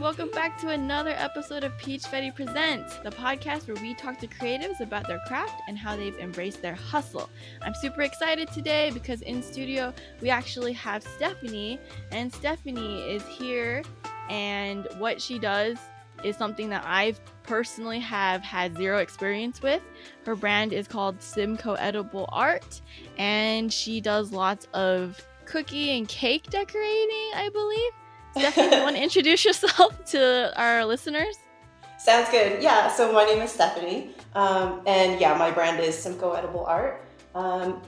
welcome back to another episode of Peach Fetty Presents, the podcast where we talk to creatives about their craft and how they've embraced their hustle. I'm super excited today because in studio we actually have Stephanie, and Stephanie is here, and what she does is something that I've personally have had zero experience with. Her brand is called Simcoe Edible Art, and she does lots of cookie and cake decorating, I believe. Stephanie, you want to introduce yourself to our listeners? Sounds good. Yeah, so my name is Stephanie. Um, and yeah, my brand is Simcoe Edible Art. Um,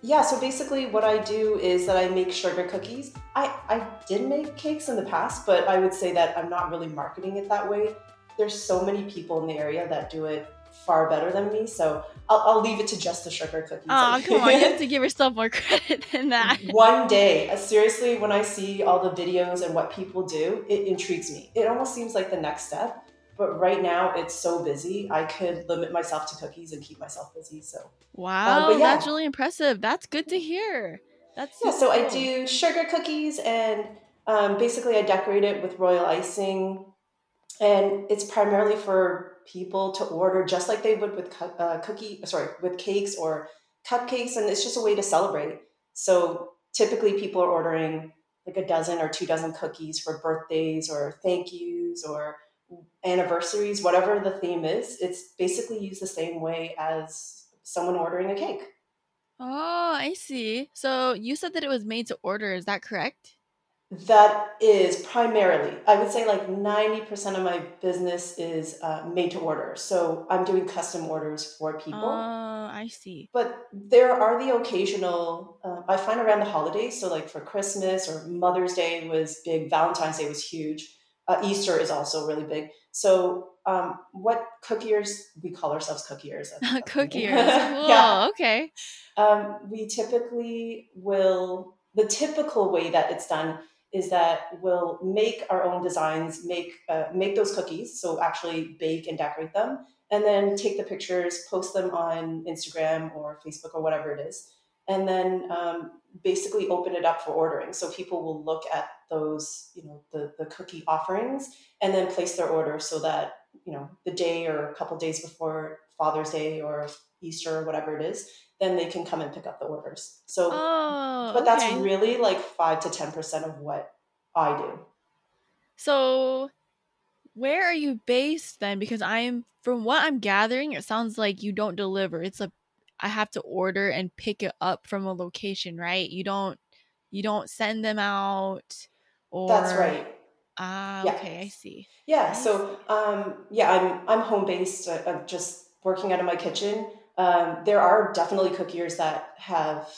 yeah, so basically what I do is that I make sugar cookies. I, I did make cakes in the past, but I would say that I'm not really marketing it that way. There's so many people in the area that do it far better than me. So I'll, I'll leave it to just the sugar cookies. Oh, come on. You have to give yourself more credit than that. One day, uh, seriously, when I see all the videos and what people do, it intrigues me. It almost seems like the next step. But right now, it's so busy. I could limit myself to cookies and keep myself busy. So wow, um, yeah. that's really impressive. That's good to hear. That's yeah. So cool. I do sugar cookies, and um, basically I decorate it with royal icing, and it's primarily for people to order just like they would with uh, cookie sorry with cakes or cupcakes and it's just a way to celebrate. So typically people are ordering like a dozen or two dozen cookies for birthdays or thank yous or anniversaries whatever the theme is. It's basically used the same way as someone ordering a cake. Oh i see. So you said that it was made to order is that correct that is primarily i would say like 90% of my business is uh, made to order. So i'm doing custom orders for people. Oh i see. But there are the occasional uh, i find around the holidays so like for christmas or mother's day was big valentine's day was huge uh, easter is also really big. So um, what cookiers we call ourselves cookiers. Cookiers. Cool. yeah. okay. Um, we typically will the typical way that it's done is that we'll make our own designs, make uh, make those cookies, so actually bake and decorate them, and then take the pictures, post them on Instagram or Facebook or whatever it is, and then um, basically open it up for ordering. So people will look at those, you know, the the cookie offerings, and then place their order so that you know the day or a couple days before Father's Day or Easter or whatever it is, then they can come and pick up the orders. So, oh, but that's really like five to 10% of what I do. So, where are you based then? Because I'm, from what I'm gathering, it sounds like you don't deliver. It's a, I have to order and pick it up from a location, right? You don't, you don't send them out or. That's right. Ah, yeah. okay, I see. Yeah, so um, yeah, I'm I'm home based. I'm just working out of my kitchen. Um, there are definitely cookiers that have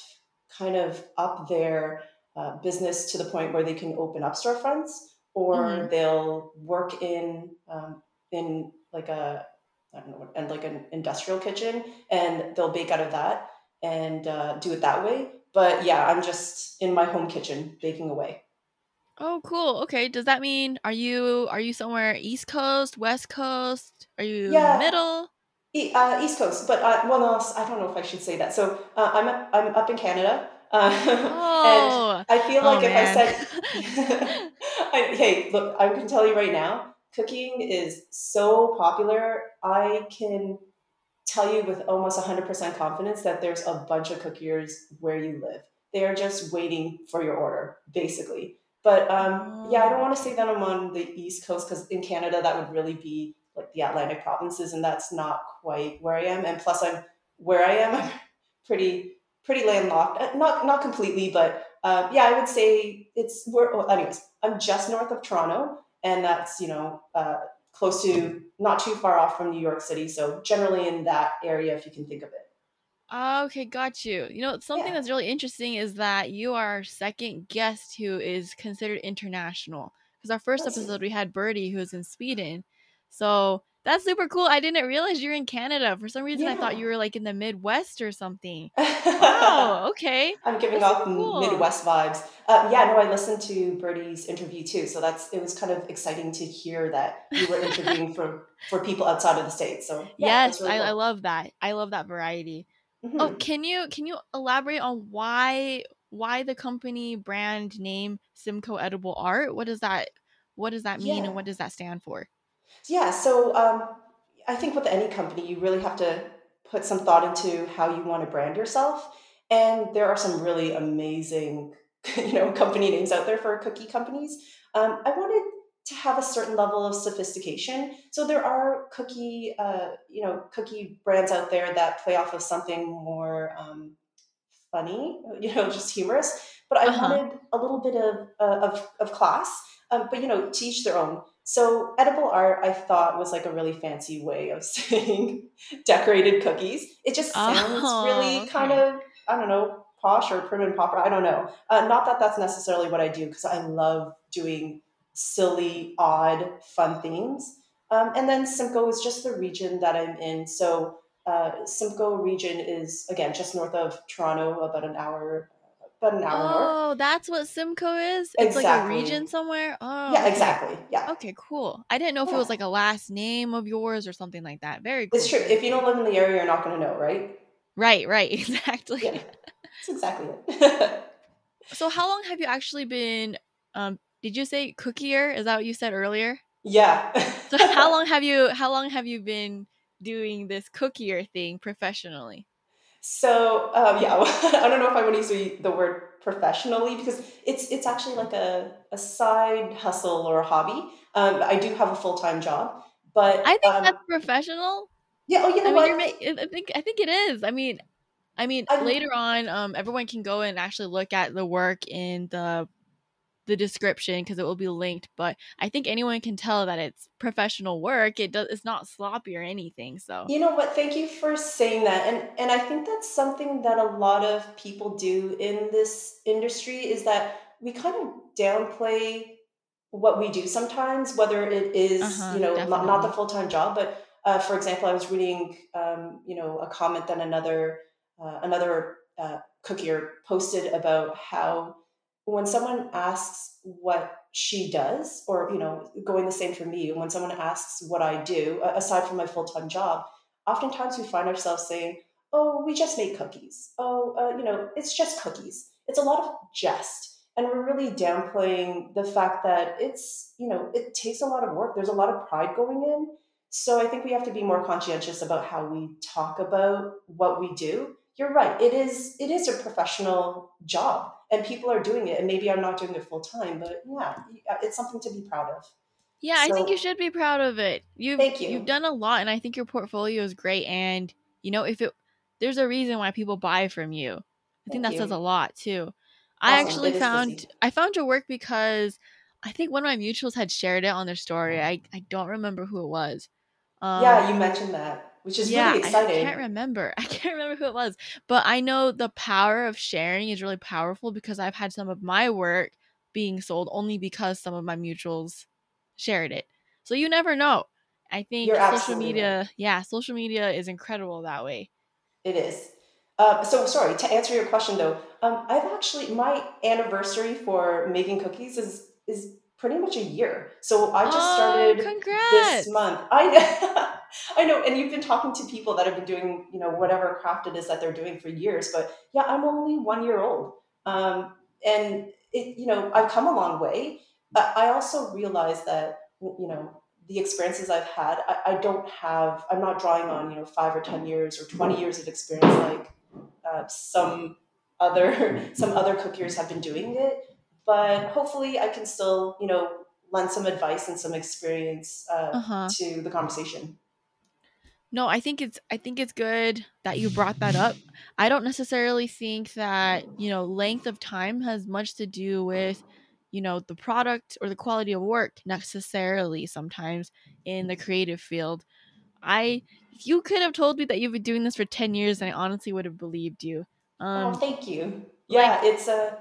kind of up their uh, business to the point where they can open up storefronts, or mm-hmm. they'll work in um, in like a I don't know, and like an industrial kitchen, and they'll bake out of that and uh, do it that way. But yeah, I'm just in my home kitchen baking away. Oh, cool. Okay. Does that mean are you are you somewhere East Coast, West Coast? Are you yeah. middle? Uh, East Coast, but uh, well, no, I don't know if I should say that. So uh, I'm I'm up in Canada, uh, oh. and I feel like oh, if man. I said, I, "Hey, look, I can tell you right now, cooking is so popular. I can tell you with almost 100% confidence that there's a bunch of cookiers where you live. They are just waiting for your order, basically. But um, yeah, I don't want to say that I'm on the East Coast because in Canada that would really be like the Atlantic provinces, and that's not quite where I am. And plus, I'm where I am. I'm pretty pretty landlocked. Uh, not not completely, but uh, yeah, I would say it's. We're, well, anyways, I'm just north of Toronto, and that's you know uh, close to not too far off from New York City. So generally in that area, if you can think of it. Okay, got you. You know, something yeah. that's really interesting is that you are our second guest who is considered international. Because our first episode, we had Birdie, who's in Sweden. So that's super cool. I didn't realize you're in Canada. For some reason, yeah. I thought you were like in the Midwest or something. wow. Okay. I'm giving that's off cool. Midwest vibes. Uh, yeah. No, I listened to Birdie's interview too, so that's it was kind of exciting to hear that you were interviewing for for people outside of the states. So yeah, yes, really cool. I, I, love that. I love that variety. Oh, mm-hmm. Oh, can you can you elaborate on why why the company brand name Simcoe Edible Art? What does that What does that mean yeah. and what does that stand for? Yeah, so um, I think with any company, you really have to put some thought into how you want to brand yourself. And there are some really amazing, you know, company names out there for cookie companies. Um, I wanted to have a certain level of sophistication. So there are cookie, uh, you know, cookie brands out there that play off of something more um, funny, you know, just humorous. But I uh-huh. wanted a little bit of uh, of, of class. Um, but you know, teach their own. So edible art, I thought was like a really fancy way of saying decorated cookies. It just sounds oh, really okay. kind of I don't know posh or prim and proper. I don't know. Uh, not that that's necessarily what I do because I love doing silly, odd, fun things. Um, and then Simcoe is just the region that I'm in. So uh, Simcoe region is again just north of Toronto, about an hour about an hour oh, that's what Simcoe is? It's like a region somewhere? Oh. Yeah, exactly. Yeah. Okay, cool. I didn't know if yeah. it was like a last name of yours or something like that. Very cool. It's true. If you don't live in the area, you're not going to know, right? Right, right. Exactly. Yeah. That's exactly it. so how long have you actually been um did you say cookier? Is that what you said earlier? Yeah. so how long have you how long have you been doing this cookier thing professionally? So um, yeah, I don't know if I want to use the word professionally because it's it's actually like a, a side hustle or a hobby. Um, I do have a full time job, but I think um, that's professional. Yeah. Oh, you know I mean, what? I think I think it is. I mean, I mean, I'm, later on, um, everyone can go and actually look at the work in the the description because it will be linked but i think anyone can tell that it's professional work it does it's not sloppy or anything so. You know what thank you for saying that and and i think that's something that a lot of people do in this industry is that we kind of downplay what we do sometimes whether it is, uh-huh, you know not, not, the full-time job but uh, for example i was reading um, you know a comment that another uh, another uh, cookier posted about how when someone asks what she does, or you know, going the same for me, when someone asks what I do aside from my full time job, oftentimes we find ourselves saying, "Oh, we just make cookies. Oh, uh, you know, it's just cookies." It's a lot of jest, and we're really downplaying the fact that it's you know it takes a lot of work. There's a lot of pride going in. So I think we have to be more conscientious about how we talk about what we do. You're right. It is it is a professional job and people are doing it and maybe i'm not doing it full time but yeah it's something to be proud of. Yeah so, i think you should be proud of it. You've thank you. you've done a lot and i think your portfolio is great and you know if it there's a reason why people buy from you. I think that you. says a lot too. Awesome. i actually found i found your work because i think one of my mutuals had shared it on their story. I, I don't remember who it was. Um, yeah you mentioned that which is yeah, really exciting. I can't remember. I can't remember who it was, but I know the power of sharing is really powerful because I've had some of my work being sold only because some of my mutuals shared it. So you never know. I think You're social media, right. yeah, social media is incredible that way. It is. Uh, so sorry to answer your question though. Um, I've actually my anniversary for making cookies is is pretty much a year. So I just oh, started congrats. this month. I I know, and you've been talking to people that have been doing, you know, whatever craft it is that they're doing for years. But yeah, I'm only one year old, um, and it, you know, I've come a long way. But I also realize that, you know, the experiences I've had, I, I don't have. I'm not drawing on, you know, five or ten years or twenty years of experience like uh, some other some other cookiers have been doing it. But hopefully, I can still, you know, lend some advice and some experience uh, uh-huh. to the conversation. No, I think it's I think it's good that you brought that up. I don't necessarily think that, you know, length of time has much to do with, you know, the product or the quality of work necessarily sometimes in the creative field. I you could have told me that you've been doing this for 10 years and I honestly would have believed you. Oh, um, oh, thank you. Yeah, like, it's a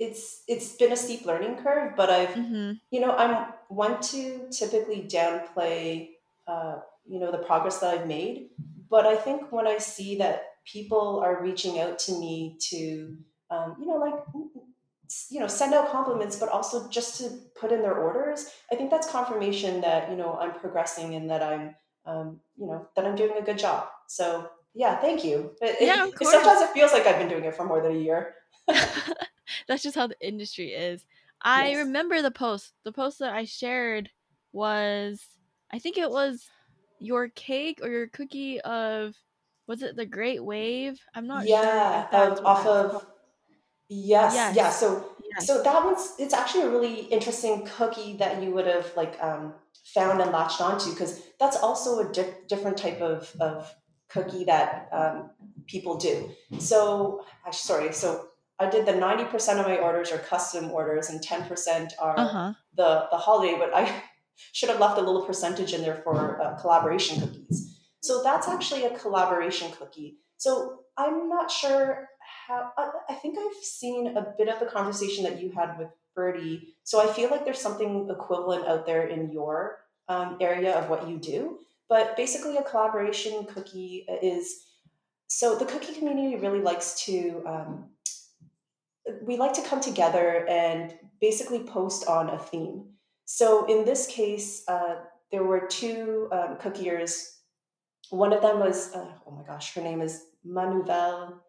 it's it's been a steep learning curve, but I've mm-hmm. you know, I'm one to typically downplay uh, you know the progress that I've made. But I think when I see that people are reaching out to me to um, you know like you know send out compliments but also just to put in their orders i think that's confirmation that you know i'm progressing and that i'm um, you know that i'm doing a good job so yeah thank you it, yeah, it, sometimes it feels like i've been doing it for more than a year that's just how the industry is I yes. remember the post. The post that I shared was, I think it was your cake or your cookie of, was it the Great Wave? I'm not yeah, sure. Yeah, um, off of. Yes, yes, yeah. So, yes. so that was. It's actually a really interesting cookie that you would have like um, found and latched onto because that's also a di- different type of of cookie that um, people do. So, actually, sorry. So I did the 90% of my orders are custom orders and 10% are uh-huh. the, the holiday, but I should have left a little percentage in there for uh, collaboration cookies. So that's actually a collaboration cookie. So I'm not sure how, I, I think I've seen a bit of the conversation that you had with Birdie. So I feel like there's something equivalent out there in your um, area of what you do. But basically, a collaboration cookie is so the cookie community really likes to um, we like to come together and basically post on a theme. So in this case, uh, there were two um, cookiers. One of them was, uh, oh my gosh, her name is Manuvel.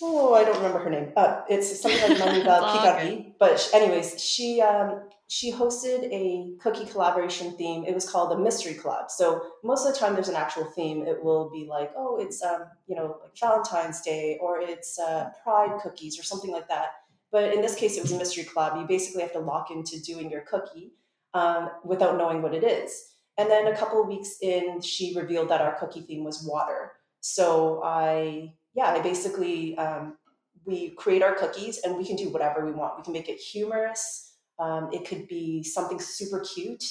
Oh, I don't remember her name. Uh, it's something like Manuvel Picavi. But anyways, she um, she hosted a cookie collaboration theme. It was called the Mystery Club. So most of the time, there's an actual theme. It will be like, oh, it's um, you know, like Valentine's Day, or it's uh, Pride cookies, or something like that. But in this case, it was a Mystery Club. You basically have to lock into doing your cookie um, without knowing what it is. And then a couple of weeks in, she revealed that our cookie theme was water. So I, yeah, I basically um, we create our cookies and we can do whatever we want. We can make it humorous um, it could be something super cute,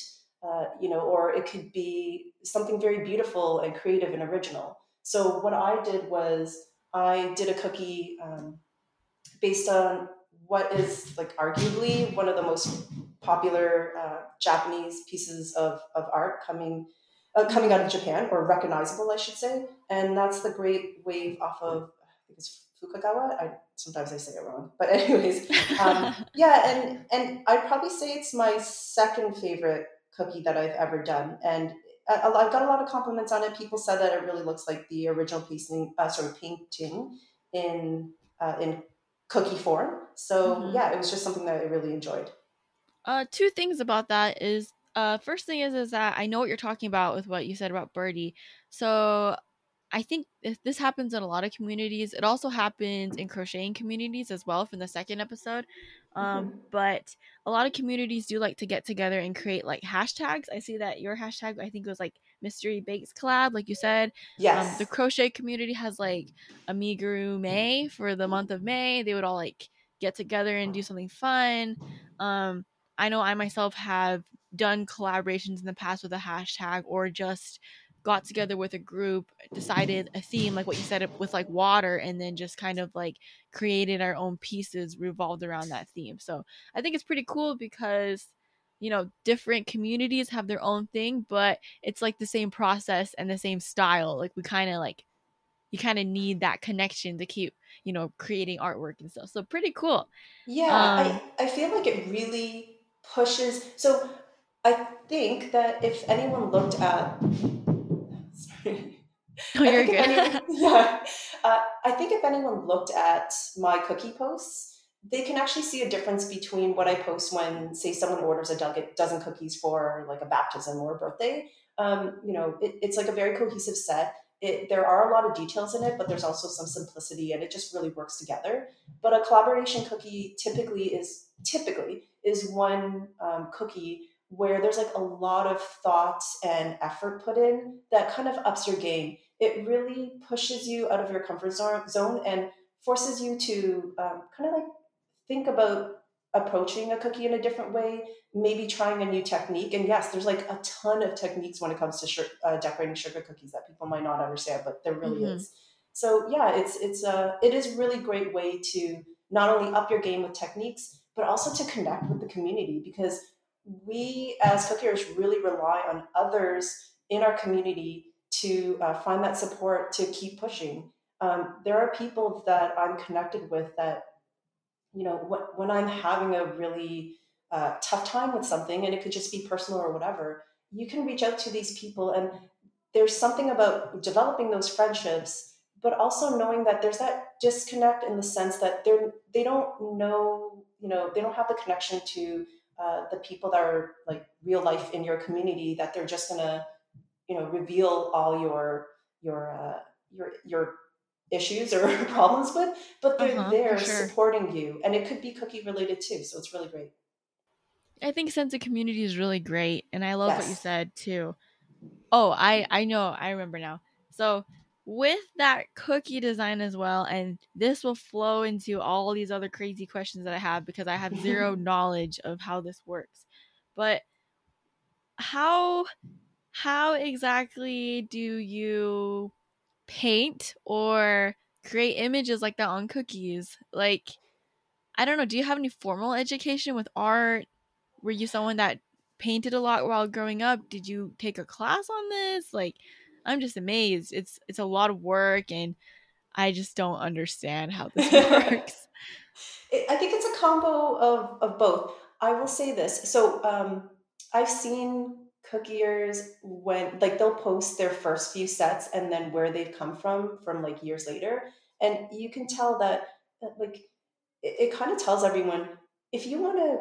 uh, you know, or it could be something very beautiful and creative and original. So what I did was I did a cookie um, based on what is like arguably one of the most popular uh, Japanese pieces of, of art coming uh, coming out of Japan, or recognizable, I should say, and that's the Great Wave off of I think it's Fukagawa. I sometimes I say it wrong, but anyways, um, yeah, and and I'd probably say it's my second favorite cookie that I've ever done, and I've got a lot of compliments on it. People said that it really looks like the original painting, uh, sorry, painting in uh, in cookie form. So mm-hmm. yeah, it was just something that I really enjoyed. Uh, two things about that is uh, first thing is is that I know what you're talking about with what you said about Birdie. So I think this happens in a lot of communities. It also happens in crocheting communities as well from the second episode. Um, mm-hmm. But a lot of communities do like to get together and create like hashtags. I see that your hashtag, I think, was like Mystery Bakes Collab, like you said. Yes. Um, the crochet community has like Amiguru May for the month of May. They would all like get together and do something fun. Um, I know I myself have done collaborations in the past with a hashtag or just got together with a group, decided a theme, like what you said with like water, and then just kind of like created our own pieces revolved around that theme. So I think it's pretty cool because you know different communities have their own thing but it's like the same process and the same style. Like we kind of like you kind of need that connection to keep you know creating artwork and stuff. So pretty cool. Yeah um, I, I feel like it really pushes so i think that if anyone looked at Oh, you're good. Anyone, yeah. Uh, I think if anyone looked at my cookie posts, they can actually see a difference between what I post when, say, someone orders a dozen cookies for like a baptism or a birthday. Um, you know, it, it's like a very cohesive set. It, there are a lot of details in it, but there's also some simplicity, and it just really works together. But a collaboration cookie typically is typically is one um, cookie where there's like a lot of thought and effort put in that kind of ups your game. It really pushes you out of your comfort zone and forces you to um, kind of like think about approaching a cookie in a different way, maybe trying a new technique. And yes, there's like a ton of techniques when it comes to sh- uh, decorating sugar cookies that people might not understand, but there really mm-hmm. is. So yeah, it's it's a uh, it is really great way to not only up your game with techniques, but also to connect with the community because we as cookers really rely on others in our community to uh, find that support to keep pushing. Um, there are people that I'm connected with that, you know, wh- when I'm having a really uh, tough time with something, and it could just be personal or whatever, you can reach out to these people. And there's something about developing those friendships but also knowing that there's that disconnect in the sense that they're they don't know you know they don't have the connection to uh, the people that are like real life in your community that they're just gonna you know reveal all your your uh, your your issues or problems with but they're uh-huh, there sure. supporting you and it could be cookie related too so it's really great i think sense of community is really great and i love yes. what you said too oh i i know i remember now so with that cookie design as well and this will flow into all these other crazy questions that i have because i have zero knowledge of how this works. But how how exactly do you paint or create images like that on cookies? Like i don't know do you have any formal education with art? Were you someone that painted a lot while growing up? Did you take a class on this? Like I'm just amazed. It's it's a lot of work and I just don't understand how this works. I think it's a combo of, of both. I will say this. So um, I've seen cookiers when like they'll post their first few sets and then where they've come from from like years later. And you can tell that uh, like it, it kind of tells everyone if you want to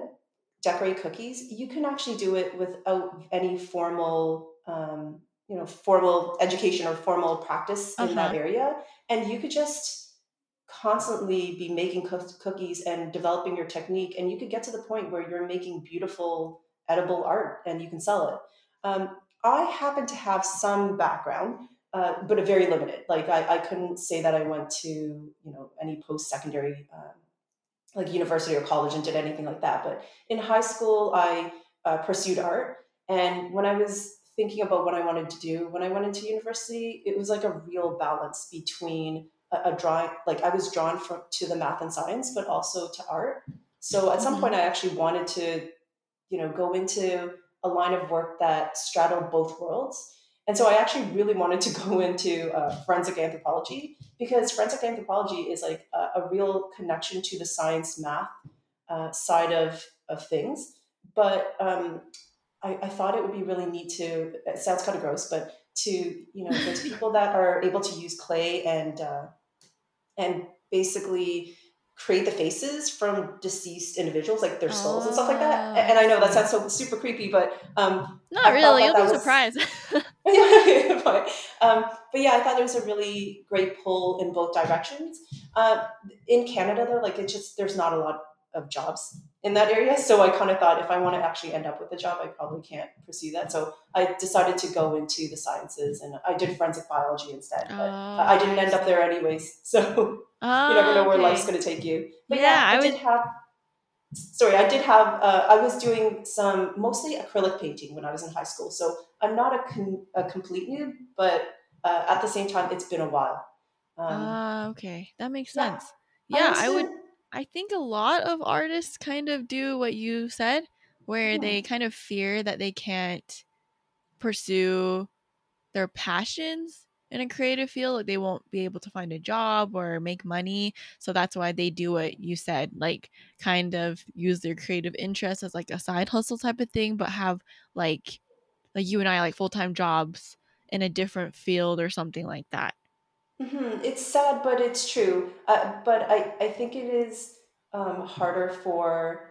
decorate cookies, you can actually do it without any formal um, you know formal education or formal practice in uh-huh. that area. And you could just constantly be making cookies and developing your technique and you could get to the point where you're making beautiful edible art and you can sell it. Um, i happen to have some background uh, but a very limited. Like I, I couldn't say that i went to you know any post-secondary um, like university or college and did anything like that. But in high school i uh, pursued art. And when i was thinking about what I wanted to do when I went into university, it was like a real balance between a, a drawing, like I was drawn from, to the math and science, but also to art. So at some mm-hmm. point, I actually wanted to, you know, go into a line of work that straddled both worlds. And so I actually really wanted to go into uh, forensic anthropology because forensic anthropology is like a, a real connection to the science math uh, side of, of things. But um, I, I thought it would be really neat to, it sounds kind of gross, but to, you know, there's people that are able to use clay and, uh, and basically create the faces from deceased individuals, like their skulls oh, and stuff like that. And I know that sounds so super creepy, but um, not I really. You'll be was, surprised. yeah, but, um, but yeah, I thought there was a really great pull in both directions. Uh, in Canada, though, like it just there's not a lot of jobs in that area. So I kind of thought if I want to actually end up with a job, I probably can't pursue that. So I decided to go into the sciences and I did forensic biology instead. But oh, I didn't end up there anyways. So oh, you never know where okay. life's going to take you. But yeah, yeah I, I, did have. Sorry, I did have. Uh, I was doing some mostly acrylic painting when I was in high school. So I'm not a, con- a complete noob, but uh, at the same time, it's been a while. Um, uh, okay, that makes sense. Yeah, yeah I, I would. I think a lot of artists kind of do what you said, where yeah. they kind of fear that they can't pursue their passions in a creative field like they won't be able to find a job or make money so that's why they do what you said like kind of use their creative interest as like a side hustle type of thing but have like like you and i like full-time jobs in a different field or something like that Mm-hmm. It's sad, but it's true. Uh, but I, I think it is um, harder for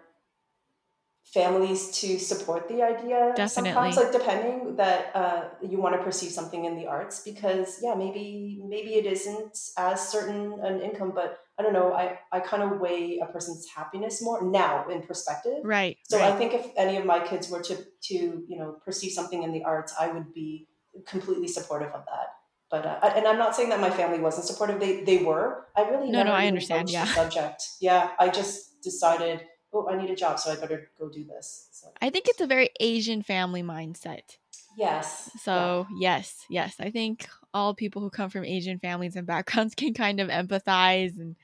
families to support the idea Definitely. sometimes like depending that uh, you want to pursue something in the arts because yeah maybe maybe it isn't as certain an income but i don't know i, I kind of weigh a person's happiness more now in perspective right so right. i think if any of my kids were to to you know pursue something in the arts i would be completely supportive of that but uh, and I'm not saying that my family wasn't supportive. They they were. I really no no I understand. Yeah. subject. Yeah, I just decided. Oh, I need a job, so I better go do this. So. I think it's a very Asian family mindset. Yes. So yeah. yes, yes, I think all people who come from Asian families and backgrounds can kind of empathize and,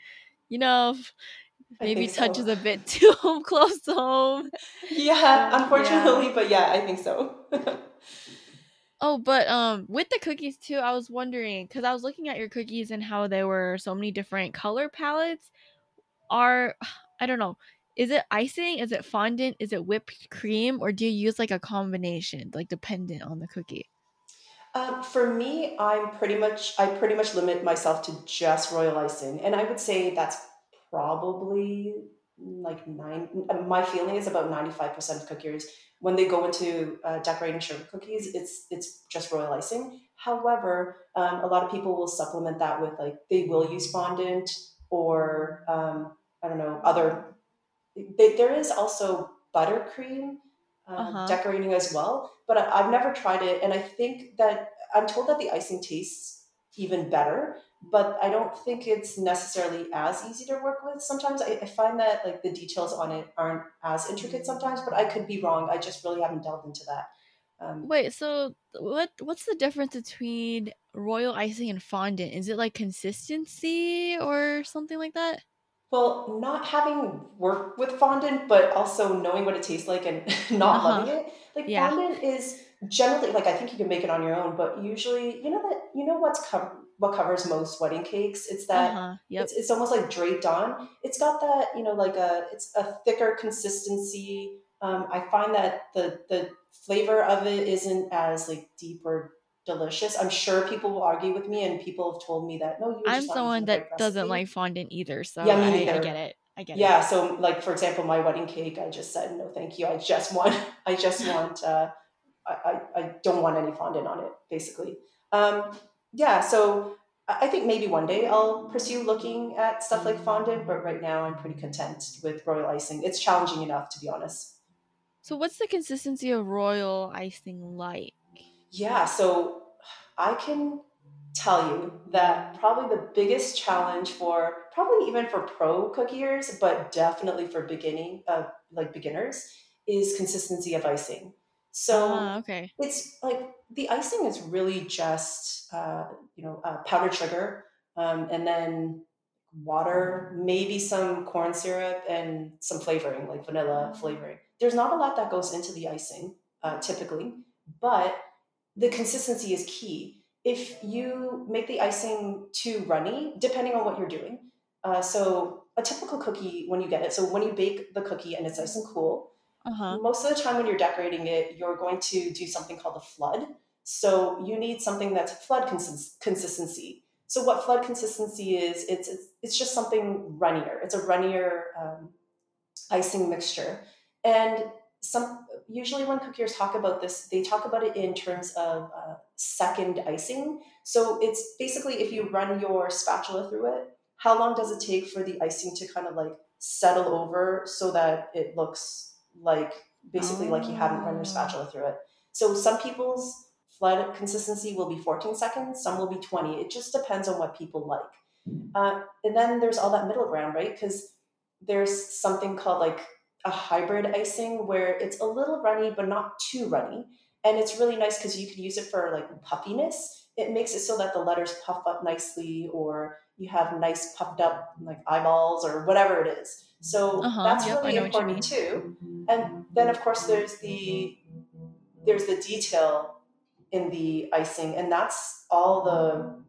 you know, maybe touches so. a bit too close to home. Yeah, unfortunately, yeah. but yeah, I think so. Oh, but um with the cookies too, I was wondering cuz I was looking at your cookies and how there were so many different color palettes. Are I don't know. Is it icing? Is it fondant? Is it whipped cream or do you use like a combination, like dependent on the cookie? Um, for me, I'm pretty much I pretty much limit myself to just royal icing, and I would say that's probably like nine. uh, My feeling is about ninety five percent of cookies when they go into uh, decorating sugar cookies, it's it's just royal icing. However, um, a lot of people will supplement that with like they will use fondant or um, I don't know other. They, there is also buttercream Uh uh, huh. decorating as well, but I, I've never tried it, and I think that I'm told that the icing tastes even better, but I don't think it's necessarily as easy to work with. Sometimes I, I find that like the details on it aren't as intricate sometimes, but I could be wrong. I just really haven't delved into that. Um, Wait, so what what's the difference between royal icing and fondant? Is it like consistency or something like that? Well, not having worked with fondant, but also knowing what it tastes like and not Uh-huh. loving it. Like Yeah. fondant is generally like I think you can make it on your own, but usually, you know that you know what's cover what covers most wedding cakes? It's that Uh-huh. it's Yep. it's almost like draped on. It's got that, you know, like a it's a thicker consistency. Um, I find that the the flavor of it isn't as like deep or delicious. I'm sure people will argue with me, and people have told me that no, you're I'm just not using someone that doesn't like fondant either, so Yeah, me I I get it. I get it. Yeah, so like for example, my wedding cake, I just said no, thank you. I just want, I just want, uh, I, I, I don't want any fondant on it, basically. Um, yeah, so I think maybe one day I'll pursue looking at stuff like fondant, but right now I'm pretty content with royal icing. It's challenging enough, to be honest. So what's the consistency of royal icing like? Yeah, so I can tell you that probably the biggest challenge for probably even for pro cookiers, but definitely for beginning uh, like beginners is consistency of icing. So Ah, okay. it's like the icing is really just uh, you know uh, powdered sugar um, and then water, maybe some corn syrup and some flavoring like vanilla flavoring. There's not a lot that goes into the icing uh, typically, but the consistency is key. If you make the icing too runny, depending on what you're doing, uh, so a typical cookie when you get it, so when you bake the cookie and it's nice and cool, Uh-huh. most of the time when you're decorating it, you're going to do something called a flood. So you need something that's flood consist- consistency. So what flood consistency is, it's it's, it's just something runnier. It's a runnier um, icing mixture. And some usually when cookiers talk about this, they talk about it in terms of uh, second icing. So it's basically if you run your spatula through it, how long does it take for the icing to kind of like settle over so that it looks like basically like you haven't run your Oh. spatula through it. So some people's flood consistency will be 14 seconds, some will be 20. It just depends on what people like. Uh, and then there's all that middle ground, right? Because there's something called like a hybrid icing where it's a little runny but not too runny. And it's really nice because you can use it for like puffiness. It makes it so that the letters puff up nicely or you have nice puffed up like eyeballs or whatever it is. So Uh-huh. that's Yep, really know what you important too. And then of course there's the there's the detail in the icing and that's all the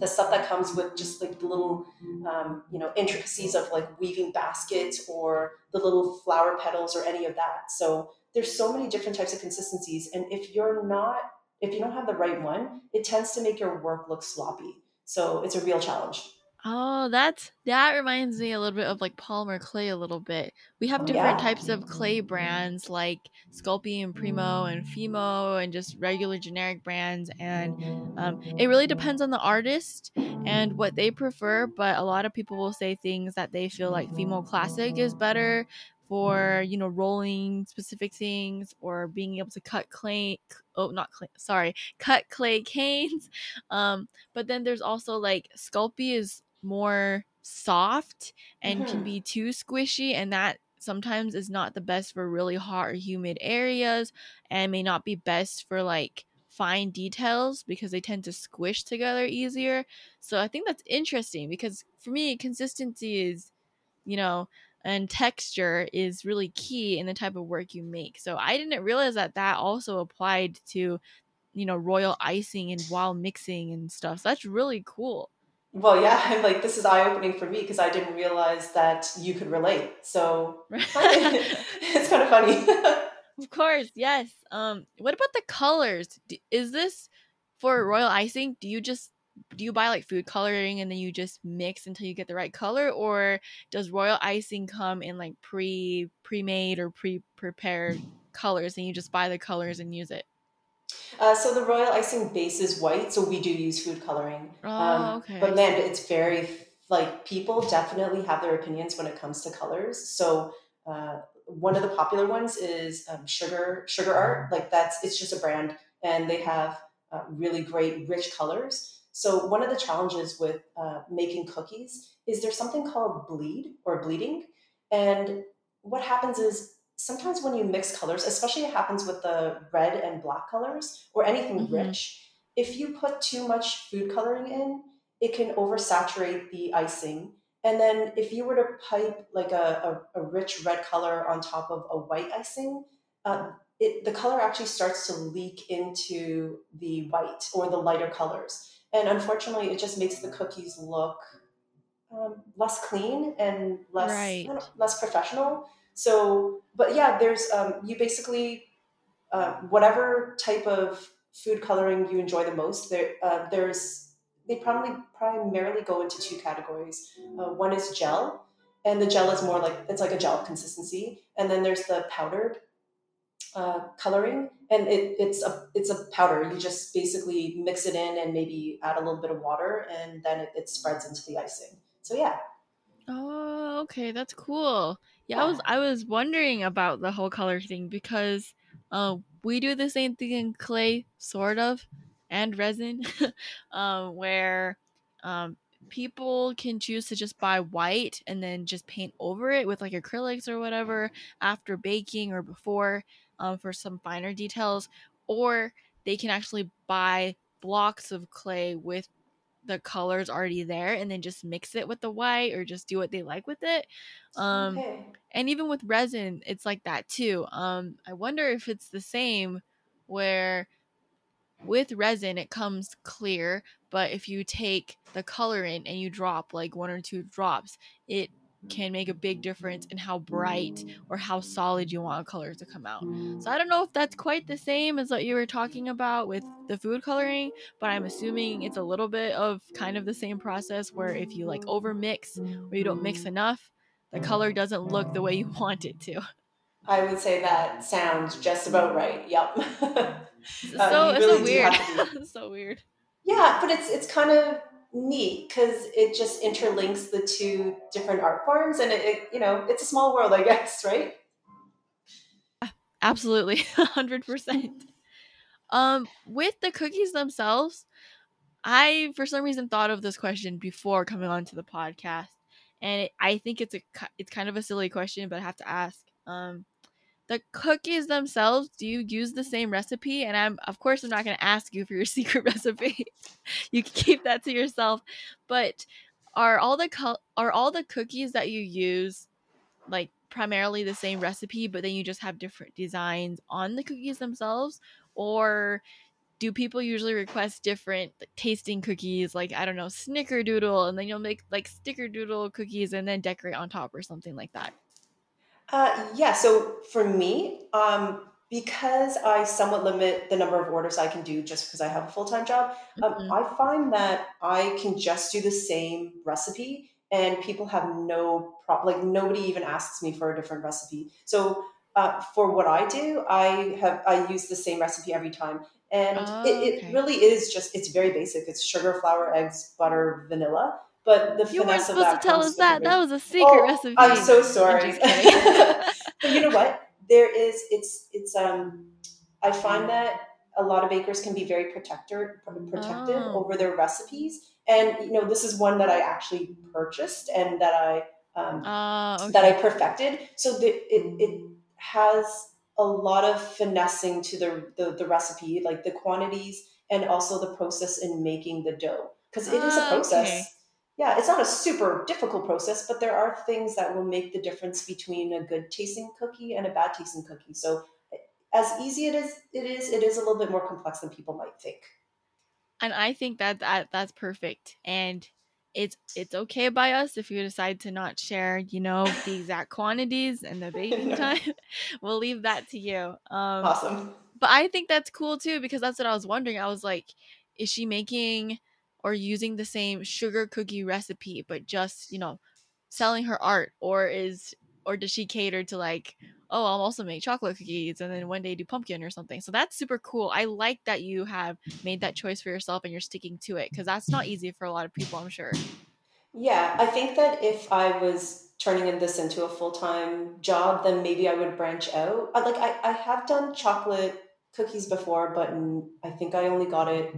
the stuff that comes with just like the little um, you know intricacies of like weaving baskets or the little flower petals or any of that. So there's so many different types of consistencies and if you're not if you don't have the right one it tends to make your work look sloppy. So it's a real challenge Oh, that's that reminds me a little bit of like polymer clay a little bit. We have different yeah types of clay brands like Sculpey and Premo and Fimo and just regular generic brands and um, it really depends on the artist and what they prefer, but a lot of people will say things that they feel like Fimo Classic is better for, you know, rolling specific things or being able to cut clay oh not clay sorry, cut clay canes. Um but then there's also like Sculpey is more soft and can hmm be too squishy and that sometimes is not the best for really hot or humid areas and may not be best for like fine details because they tend to squish together easier. So I think that's interesting because for me consistency is, you know, and texture is really key in the type of work you make. So I didn't realize that that also applied to, you know, royal icing and while mixing and stuff. So that's really cool. Well yeah i'm like this is eye-opening for me because i didn't realize that you could relate. So it's kind of funny. Of course, yes. Um, what about the colors? Is this for royal icing, do you just do you buy like food coloring and then you just mix until you get the right color? Or does royal icing come in like pre pre-made or pre-prepared colors and you just buy the colors and use it uh, so the royal icing base is white so we do use food coloring oh, um, okay. but man it's very like people definitely have their opinions when it comes to colors so uh, one of the popular ones is um, sugar sugar art like that's it's just a brand and they have uh, really great rich colors so one of the challenges with uh, making cookies is there's something called bleed or bleeding. And what happens is sometimes when you mix colors, especially it happens with the red and black colors or anything mm-hmm. rich, if you put too much food coloring in, it can oversaturate the icing. And then if you were to pipe like a, a, a rich red color on top of a white icing, uh, it, the color actually starts to leak into the white or the lighter colors and unfortunately it just makes the cookies look um, less clean and less right. less professional so but yeah there's um, you basically uh, whatever type of food coloring you enjoy the most there uh, there's they probably primarily go into two categories uh, one is gel and the gel is more like it's like a gel consistency and then there's the powdered uh, coloring, and it, it's a it's a powder. You just basically mix it in and maybe add a little bit of water, and then it, it spreads into the icing. So yeah. Oh, okay, that's cool. Yeah, I was I was wondering about the whole color thing because uh, we do the same thing in clay, sort of, and resin, um, where um, people can choose to just buy white and then just paint over it with like acrylics or whatever after baking or before um, for some finer details, or they can actually buy blocks of clay with the colors already there and then just mix it with the white or just do what they like with it. Um, okay. And even with resin, it's like that too. Um, I wonder if it's the same where with resin it comes clear, but if you take the color in and you drop like one or two drops, it can make a big difference in how bright or how solid you want a color to come out. So I don't know if that's quite the same as what you were talking about with the food coloring, but I'm assuming it's a little bit of kind of the same process where if you like over mix or you don't mix enough, the color doesn't look the way you want it to. I would say that sounds just about right. Yep. so uh, really so weird. so weird. Yeah, but it's it's kind of neat because it just interlinks the two different art forms and it, it, you know it's a small world i guess right? Absolutely 100% um with the cookies themselves i for some reason thought of this question before coming on to the podcast and it, i think it's a it's kind of a silly question but i have to ask. Um the cookies themselves do you use the same recipe? And i'm of course i'm not going to ask you for your secret recipe. You can keep that to yourself. But are all the co- are all the cookies that you use like primarily the same recipe but then you just have different designs on the cookies themselves? Or do people usually request different tasting cookies like i don't know snickerdoodle and then you'll make like snickerdoodle cookies and then decorate on top or something like that uh, yeah. So for me, um, because I somewhat limit the number of orders I can do just because I have a full time job, um, mm-hmm. I find that I can just do the same recipe and people have no problem. Like nobody even asks me for a different recipe. So uh, for what I do, I have I use the same recipe every time, and oh, it, it okay. really is just it's very basic. It's sugar, flour, eggs, butter, vanilla. But the you weren't supposed to tell us that. That was a secret oh, recipe. I'm so sorry. but you know what? There is. It's. It's. Um. I find that a lot of bakers can be very protector protective oh. over their recipes, and you know this is one that I actually purchased and that I um, uh, okay. that I perfected. So the, it it has a lot of finessing to the, the the recipe, like the quantities and also the process in making the dough, because it is a ah, process. Okay yeah, it's not a super difficult process, but there are things that will make the difference between a good tasting cookie and a bad tasting cookie. So as easy it is it is, it is a little bit more complex than people might think. And I think that, that that's perfect. And it's it's okay by us if you decide to not share, you know, the exact quantities and the baking time. we'll leave that to you. Um awesome. But I think that's cool too because that's what I was wondering. I was like, is she making or using the same sugar cookie recipe but just you know selling her art or is or does she cater to like oh i'll also make chocolate cookies and then one day do pumpkin or something? So that's super cool. I like that you have made that choice for yourself and you're sticking to it because that's not easy for a lot of people i'm sure. Yeah i think that if i was turning this into a full-time job then maybe i would branch out. Like i, I have done chocolate cookies before but i think i only got it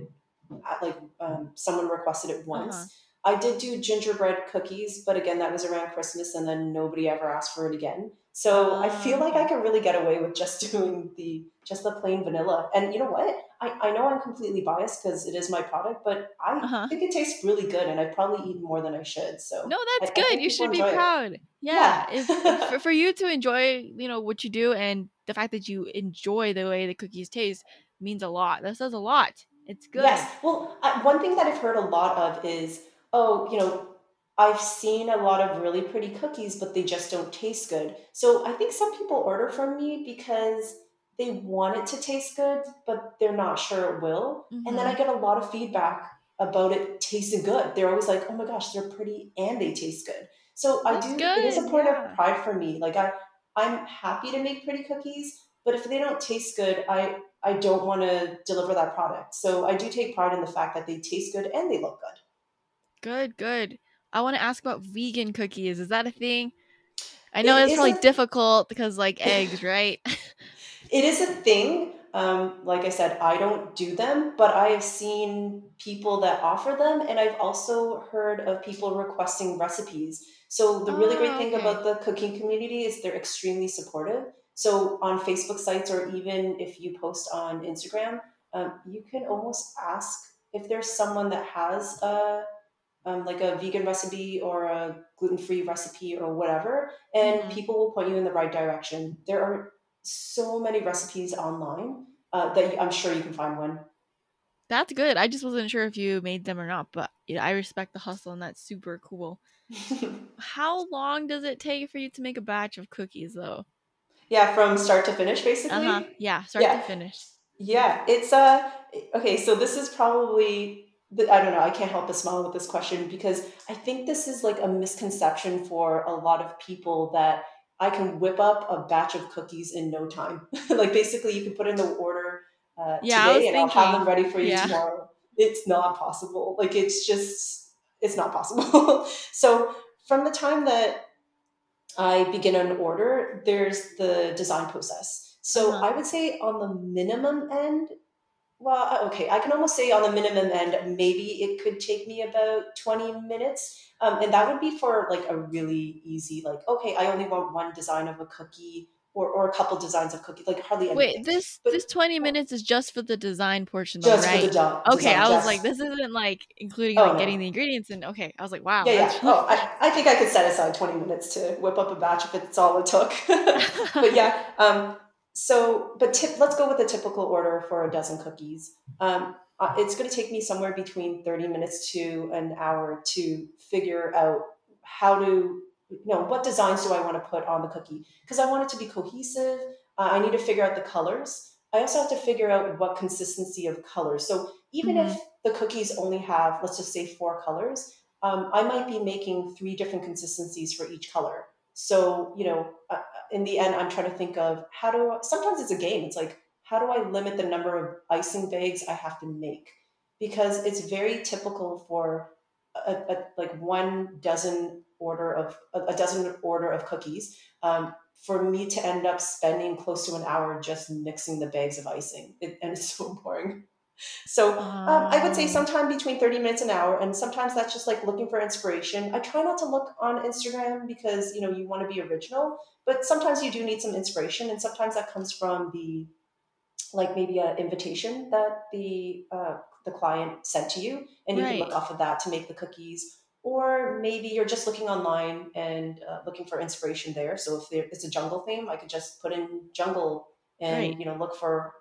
like um, someone requested it once uh-huh. I did do gingerbread cookies, but again, that was around Christmas, and then nobody ever asked for it again. So I feel like I ah. can really get away with just doing the just the plain vanilla. And you know what? I, I know I'm completely biased because it is my product, but I uh-huh. think it tastes really good, and I probably eat more than I should. So no, that's I, good. I you should be proud. It. Yeah, yeah. for, for you to enjoy, you know, what you do, and the fact that you enjoy the way the cookies taste means a lot. That says a lot. It's good. Yes. Well, one thing that I've heard a lot of is oh, you know, I've seen a lot of really pretty cookies, but they just don't taste good. So I think some people order from me because they want it to taste good, but they're not sure it will. Mm-hmm. And then I mm-hmm. get a lot of feedback about it tasting good. They're always like, oh my gosh, they're pretty and they taste good. So That's I do, good. it is a point yeah. of pride for me. Like I, I'm happy to make pretty cookies, but if they don't taste good, I, I don't want to deliver that product. So I do take pride in the fact that they taste good and they look good. Good, good. I want to ask about vegan cookies. Is that a thing? I know it it's probably a... difficult because like eggs, right? it is a thing. Um, like I said, I don't do them, but I have seen people that offer them, and I've also heard of people requesting recipes. So the really great thing oh, okay. about the cooking community is they're extremely supportive. So on Facebook sites, or even if you post on Instagram, um, you can almost ask if there's someone that has a um, like a vegan recipe or a gluten free recipe or whatever, and mm-hmm. people will point you in the right direction. There are so many recipes online uh, that you, I'm sure you can find one. That's good. I just wasn't sure if you made them or not, but you know, I respect the hustle and that's super cool. How long does it take for you to make a batch of cookies though? Yeah, from start to finish basically. Uh-huh. Yeah, start yeah. to finish. Yeah, it's uh okay, so this is probably I don't know, I can't help but smile with this question because I think this is like a misconception for a lot of people that I can whip up a batch of cookies in no time. like basically, you can put in the order uh, yeah, today and thinking, I'll have them ready for you yeah. tomorrow. It's not possible. Like it's just, it's not possible. so from the time that I begin an order, there's the design process. So uh-huh. I would say on the minimum end, well, uh, okay, I can almost say on the minimum end, maybe it could take me about 20 minutes. Um, and that would be for like a really easy, like, okay, I only want one design of a cookie or, or a couple designs of cookies, like hardly anything. Wait, this but, this 20 minutes is just for the design portion, though, right? okay, design, okay, I was yes. like, this isn't like including oh, like no. getting the ingredients and okay, I was like, wow. Yeah, yeah. oh, I, I think I could set aside 20 minutes to whip up a batch if it's all it took. but yeah, um, so, but tip, let's go with the typical order for a dozen cookies. Um, uh, it's going to take me somewhere between 30 minutes to an hour to figure out how to, you know, what designs do I want to put on the cookie? Because I want it to be cohesive. Uh, I need to figure out the colors. I also have to figure out what consistency of colors. So even mm-hmm. if the cookies only have, let's just say, four colors, um, I might be making three different consistencies for each color. So, you know, uh, in the end, I'm trying to think of how do sometimes it's a game. It's like, how do I limit the number of icing bags I have to make? Because it's very typical for a, a like one dozen order of a, dozen order of cookies um, for me to end up spending close to an hour just mixing the bags of icing, it, and it's so boring. So um, I would say ah. sometime between 30 minutes an hour, and sometimes that's just like looking for inspiration. I try not to look on Instagram because you know you want to be original, but sometimes you do need some inspiration, and sometimes that comes from the like maybe an invitation that the uh, the client sent to you, and you right. can look off of that to make the cookies. Or maybe you're just looking online and uh, looking for inspiration there. So if there, it's a jungle theme, I could just put in jungle and right. you know look for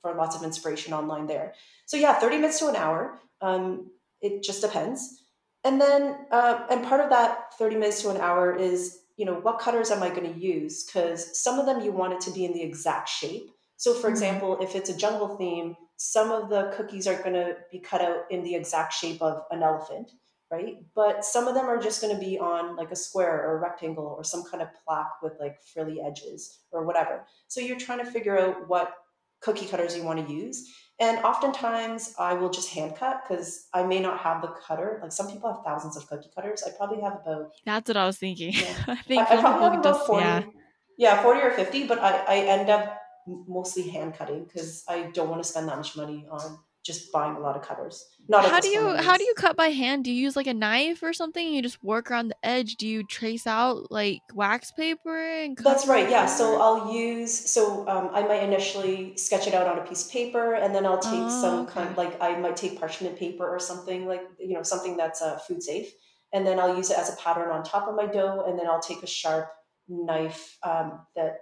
for lots of inspiration online there. So yeah, 30 minutes to an hour. Um, it just depends. And then, uh, and part of that 30 minutes to an hour is, you know, what cutters am I going to use? Because some of them you want it to be in the exact shape. So, for mm-hmm. example, if it's a jungle theme, some of the cookies are going to be cut out in the exact shape of an elephant, right? But some of them are just going to be on like a square or a rectangle or some kind of plaque with like frilly edges or whatever. So you're trying to figure out what cookie cutters you want to use. And oftentimes I will just hand cut because I may not have the cutter. Like some people have thousands of cookie cutters. I probably have about. That's what I was thinking. Yeah. I think I, I probably have about 40. Yeah. yeah, 40 or 50, but I, I end up mostly hand cutting because I don't want to spend that much money on just buying a lot of cutters. Not how do you how do you cut by hand? Do you use like a knife or something? you just work around the edge. Do you trace out like wax paper and? That's right. Yeah. So I'll use. So um, I might initially sketch it out on a piece of paper, and then I'll take oh, some okay. kind of like I might take parchment paper or something like you know something that's uh, food safe, and then I'll use it as a pattern on top of my dough, and then I'll take a sharp knife um, that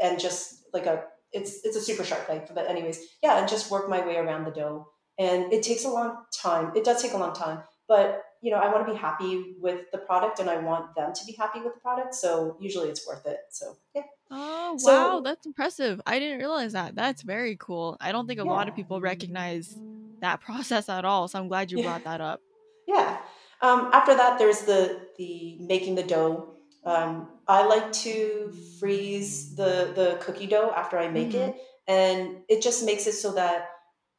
and just like a it's it's a super sharp knife. But anyways, yeah, and just work my way around the dough. And it takes a long time. It does take a long time, but you know, I want to be happy with the product and I want them to be happy with the product. So usually it's worth it. So yeah. Oh so, wow, that's impressive. I didn't realize that. That's very cool. I don't think a yeah. lot of people recognize that process at all. So I'm glad you yeah. brought that up. Yeah. Um, after that, there's the the making the dough um, I like to freeze the the cookie dough after I make mm-hmm. it, and it just makes it so that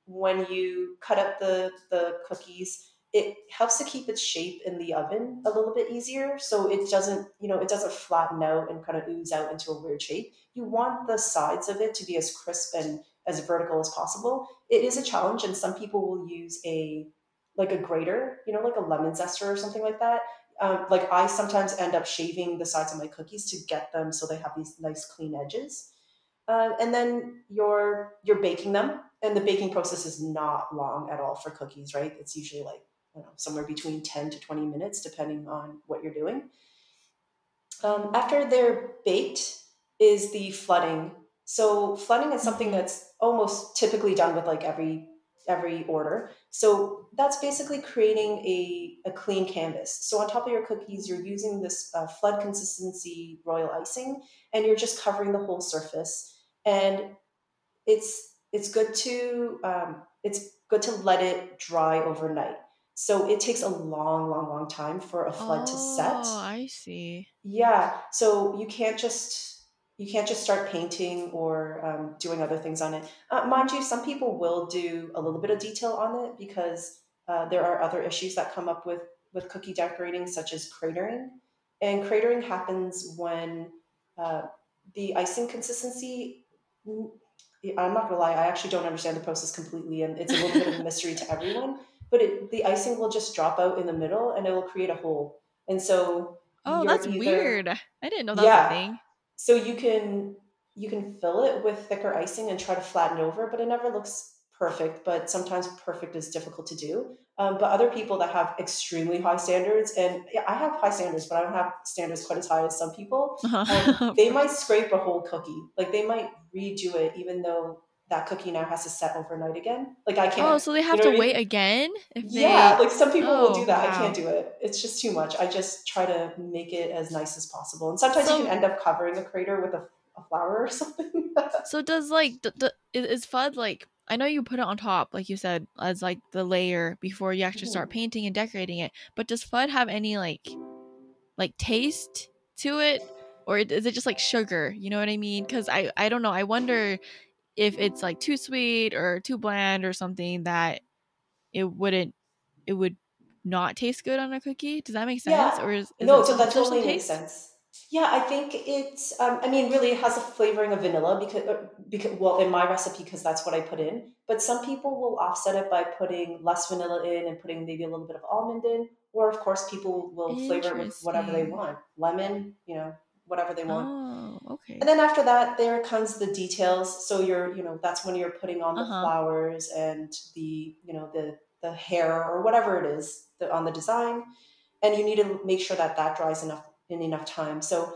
when you cut up the the cookies, it helps to keep its shape in the oven a little bit easier. So it doesn't, you know, it doesn't flatten out and kind of ooze out into a weird shape. You want the sides of it to be as crisp and as vertical as possible. It is a challenge, and some people will use a like a grater, you know, like a lemon zester or something like that um, like I sometimes end up shaving the sides of my cookies to get them so they have these nice clean edges. Uh, and then you're you're baking them, and the baking process is not long at all for cookies, right? It's usually like know, somewhere between ten to twenty minutes, depending on what you're doing. Um, after they're baked, is the flooding. So flooding is something that's almost typically done with like every every order. So that's basically creating a, a clean canvas. So on top of your cookies, you're using this uh, flood consistency royal icing, and you're just covering the whole surface. And it's it's good to um, it's good to let it dry overnight. So it takes a long, long, long time for a flood oh, to set. Oh, I see. Yeah. So you can't just you can't just start painting or um, doing other things on it. Uh, mind you, some people will do a little bit of detail on it because uh, there are other issues that come up with with cookie decorating, such as cratering. And cratering happens when uh, the icing consistency. I'm not gonna lie, I actually don't understand the process completely, and it's a little bit of a mystery to everyone. But it, the icing will just drop out in the middle, and it will create a hole. And so, oh, that's either, weird. I didn't know that yeah, was a thing so you can you can fill it with thicker icing and try to flatten over, but it never looks perfect. But sometimes perfect is difficult to do. Um, but other people that have extremely high standards, and yeah, I have high standards, but I don't have standards quite as high as some people. Uh-huh. they might scrape a whole cookie. Like they might redo it, even though that cookie now has to set overnight again. Like I can't. Oh, so they have you know to wait I mean? again? If they... Yeah, like some people oh, will do oh, that. Wow. I can't do it. It's just too much. I just try to make it as nice as possible, and sometimes so, you can end up covering a crater with a, a flower or something. so does like d- d- is flood like? I know you put it on top, like you said, as like the layer before you actually start mm-hmm. painting and decorating it. But does flood have any like, like taste to it, or is it just like sugar? You know what I mean? Because I I don't know. I wonder if it's like too sweet or too bland or something that it wouldn't it would not taste good on a cookie? Does that make sense? Yeah. or is, is no so that totally makes sense. Yeah i think it's um, i mean really it has a flavoring of vanilla because uh, because well in my recipe because that's what i put in. But some people will offset it by putting less vanilla in and putting maybe a little bit of almond in or of course people will flavor it with whatever they want. Lemon you know whatever they want. Oh, okay. And then after that, there comes the details. So you're, you know, that's when you're putting on the uh-huh. flowers and the, you know, the the hair or whatever it is the, on the design, and you need to make sure that that dries enough in enough time. So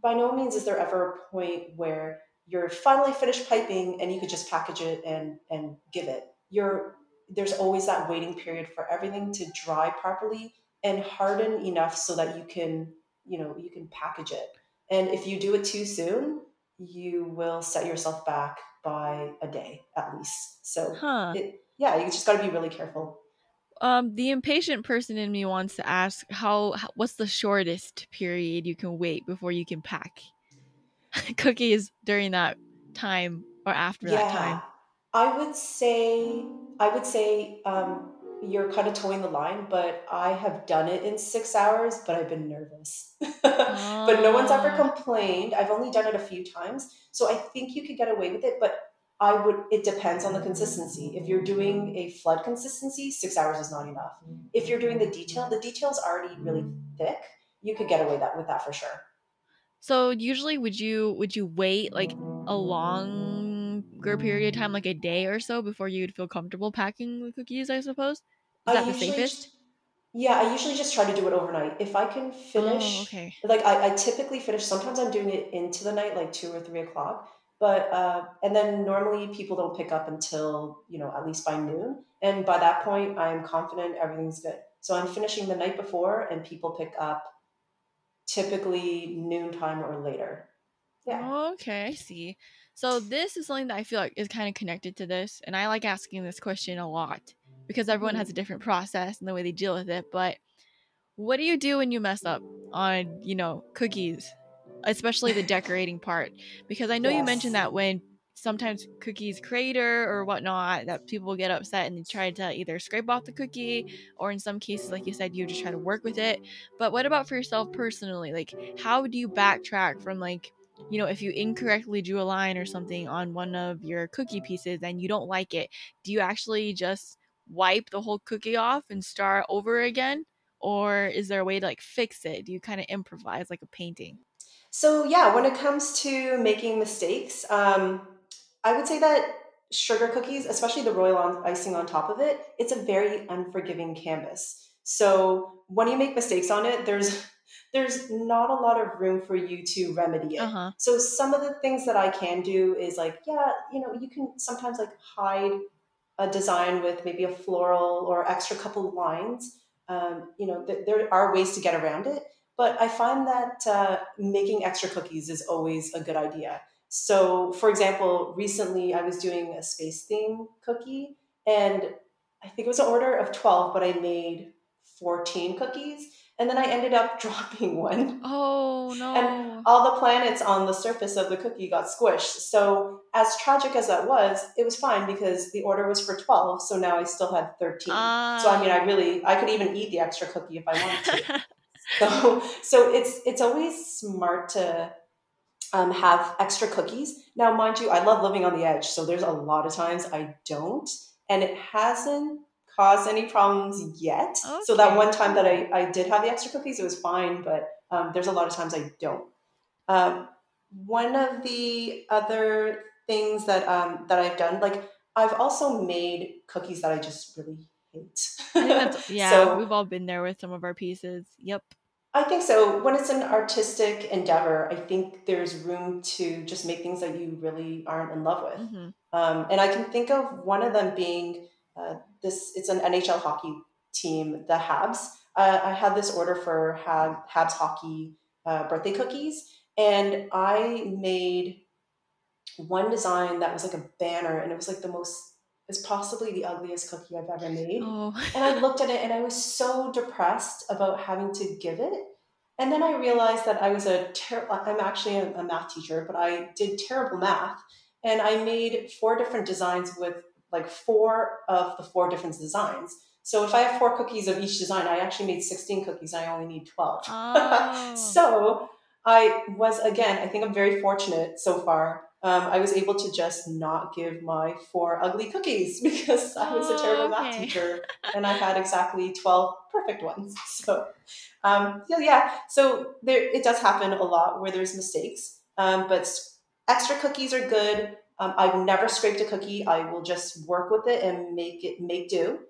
by no means is there ever a point where you're finally finished piping and you could just package it and and give it. You're there's always that waiting period for everything to dry properly and harden enough so that you can you know you can package it and if you do it too soon, you will set yourself back by a day at least. So, Huh. it, yeah, you just got to be really careful. Um, the impatient person in me wants to ask how, how what's the shortest period you can wait before you can pack cookies during that time or after that time? Yeah, I would say I would say um, you're kind of toeing the line, but I have done it in six hours, but I've been nervous. but no one's ever Ah, complained. I've only done it a few times, so I think you could get away with it. But I would. It depends on the consistency. If you're doing a flood consistency, six hours is not enough. If you're doing the detail, the detail's already really thick. You could get away that with that for sure. so usually would you would you wait like a longer period of time, like a day or so, before you'd feel comfortable packing the cookies? I suppose is I that the safest? just Yeah, I usually just try to do it overnight. If I can Oh, finish, okay. like I, I typically finish, sometimes I'm doing it into the night, like two or three o'clock. But, uh, and then normally people don't pick up until, you know, at least by noon. And by that point, I'm confident everything's good. So I'm finishing the night before and people pick up typically noontime or later. Yeah. Okay, I see. So this is something that I feel like is kind of connected to this, and I like asking this question a lot because everyone has a Mhm. different process and the way they deal with it. But what do you do when you mess up on, you know, cookies, especially the decorating part? Because I know you mentioned that when sometimes cookies crater or whatnot, that people get upset and they try to either scrape off the cookie, or in some cases, like you said, you just try to work with it. But what about for yourself personally? Like, how do you backtrack from like, you know, if you incorrectly drew a line or something on one of your cookie pieces and you don't like it, do you actually just wipe the whole cookie off and start over again? Or is there a way to like fix it? Do you kind of improvise like a painting? So yeah, when it comes to making mistakes, um, I would say that sugar cookies, especially the royal on, icing on top of it, it's a very unforgiving canvas. So when you make mistakes on it, there's there's not a lot of room for you to remedy it. huh. So some of the things that I can do is like, yeah, you know, you can sometimes like hide a design with maybe a floral or extra couple lines. Um, you know, th- there are ways to get around it, but I find that uh, making extra cookies is always a good idea. So, for example, recently I was doing a space theme cookie, and I think it was an order of 12, but I made 14 cookies, and then I ended up dropping one Oh no. And all the planets on the surface of the cookie got squished. So, as tragic as that was, it was fine because the order was for 12, so now I still had 13. So, I mean, I Ah. really I could even eat the extra cookie if I wanted to. So, so it's it's always smart to um, have extra cookies. Now, mind you, I love living on the edge, so there's a lot of times I don't, and it hasn't caused any problems yet. So that one time that. I, I did have the extra cookies, it was fine, but um, there's a lot of times I don't. Um, one of the other things that um, that I've done, like I've also made cookies that I just really hate. I think that's yeah, so we've all been there with some of our pieces. Yep. I think so. When it's an artistic endeavor, I think there's room to just make things that you really aren't in love with. hmm Um, and I can think of one of them being uh, this. It's an NHL hockey team, the Habs. Uh, I had this order for Hab, Habs hockey uh, birthday cookies, and I made one design that was like a banner, and it was like the most. It's possibly the ugliest cookie I've ever made. Oh. And I looked at it and I was so depressed about having to give it. And then I realized that I was a ter- I'm actually a, a math teacher, but I did terrible math. And I made four different designs with like four of the four different designs. So if I have four cookies of each design, I actually made 16 cookies. I only need 12. oh. so I was, again, I think I'm very fortunate so far. Um, I was able to just not give my four ugly cookies because I was a Oh, terrible math teacher and I had exactly 12 perfect ones. So, um, yeah, yeah. So there, it does happen a lot where there's mistakes, um, but extra cookies are good. Um, I've never scraped a cookie. I will just work with it and make it make do.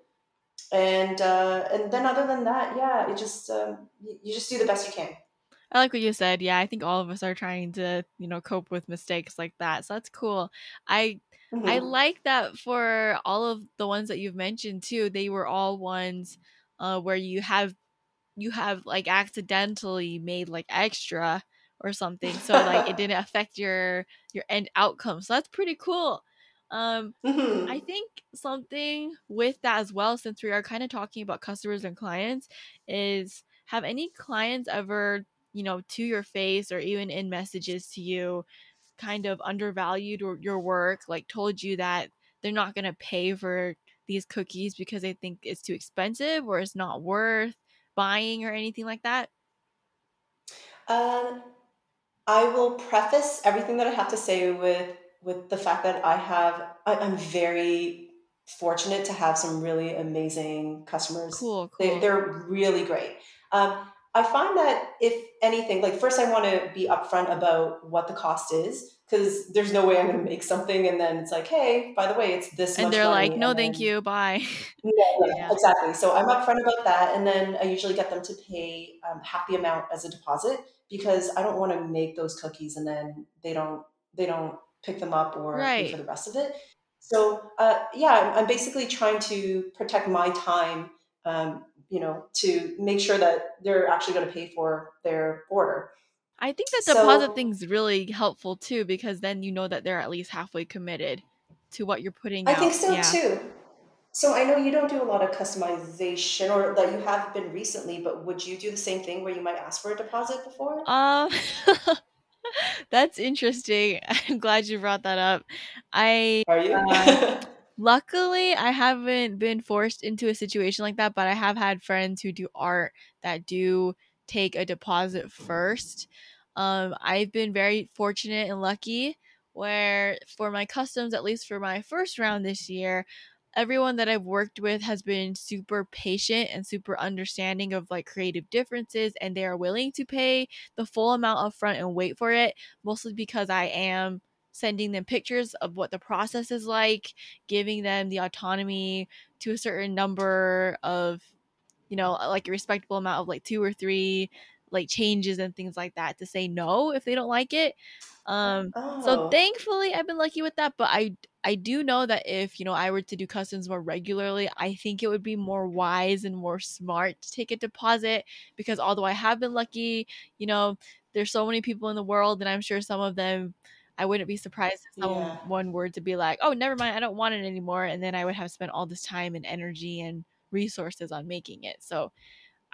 And uh, and then other than that, yeah, it just um, you, just do the best you can. I like what you said. Yeah, I think all of us are trying to, you know, cope with mistakes like that. So that's cool. I I hmm like that for all of the ones that you've mentioned too. They were all ones uh where you have you have like accidentally made like extra or something. So like it didn't affect your your end outcome. So that's pretty cool. Um, mm-hmm. I think something with that as well, since we are kind of talking about customers and clients, is have any clients ever, you know, to your face or even in messages to you, kind of undervalued your work, like told you that they're not going to pay for these cookies because they think it's too expensive or it's not worth buying or anything like that? Um, I will preface everything that I have to say with with the fact that I have I, am very fortunate to have some really amazing customers. Cool, cool. They, they're really great. Um, I find that if anything, like first I want to be upfront about what the cost is because there's no way I'm going to make something and then it's like, hey, by the way, it's this. And they're like, no, thank then, you, bye. Yeah, yeah, yeah, exactly. So I'm upfront about that, and then I usually get them to pay um, half the amount as a deposit because I don't want to make those cookies and then they don't they don't pick them up or right. pay for the rest of it. So uh, yeah, I'm basically trying to protect my time, um, you know, to make sure that they're actually going to pay for their order. I think that deposit so, thing's really helpful too because then you know that they're at least halfway committed to what you're putting I out. think so yeah. too. So I know you don't do a lot of customization or that you have been recently, but would you do the same thing where you might ask for a deposit before? Um That's interesting. I'm glad you brought that up. I Are you? Uh, luckily I haven't been forced into a situation like that, but I have had friends who do art that do take a deposit first. Um, I've been very fortunate and lucky where for my customs, at least for my first round this year, everyone that I've worked with has been super patient and super understanding of like creative differences and they are willing to pay the full amount up front and wait for it, mostly because I am sending them pictures of what the process is like, giving them the autonomy to a certain number of you know, like a respectable amount of like two or three like changes and things like that to say no if they don't like it. Um oh. so thankfully I've been lucky with that, but I I do know that if, you know, I were to do customs more regularly, I think it would be more wise and more smart to take a deposit because although I have been lucky, you know, there's so many people in the world and I'm sure some of them I wouldn't be surprised if someone yeah. were to be like, "Oh, never mind, I don't want it anymore," and then I would have spent all this time and energy and resources on making it. So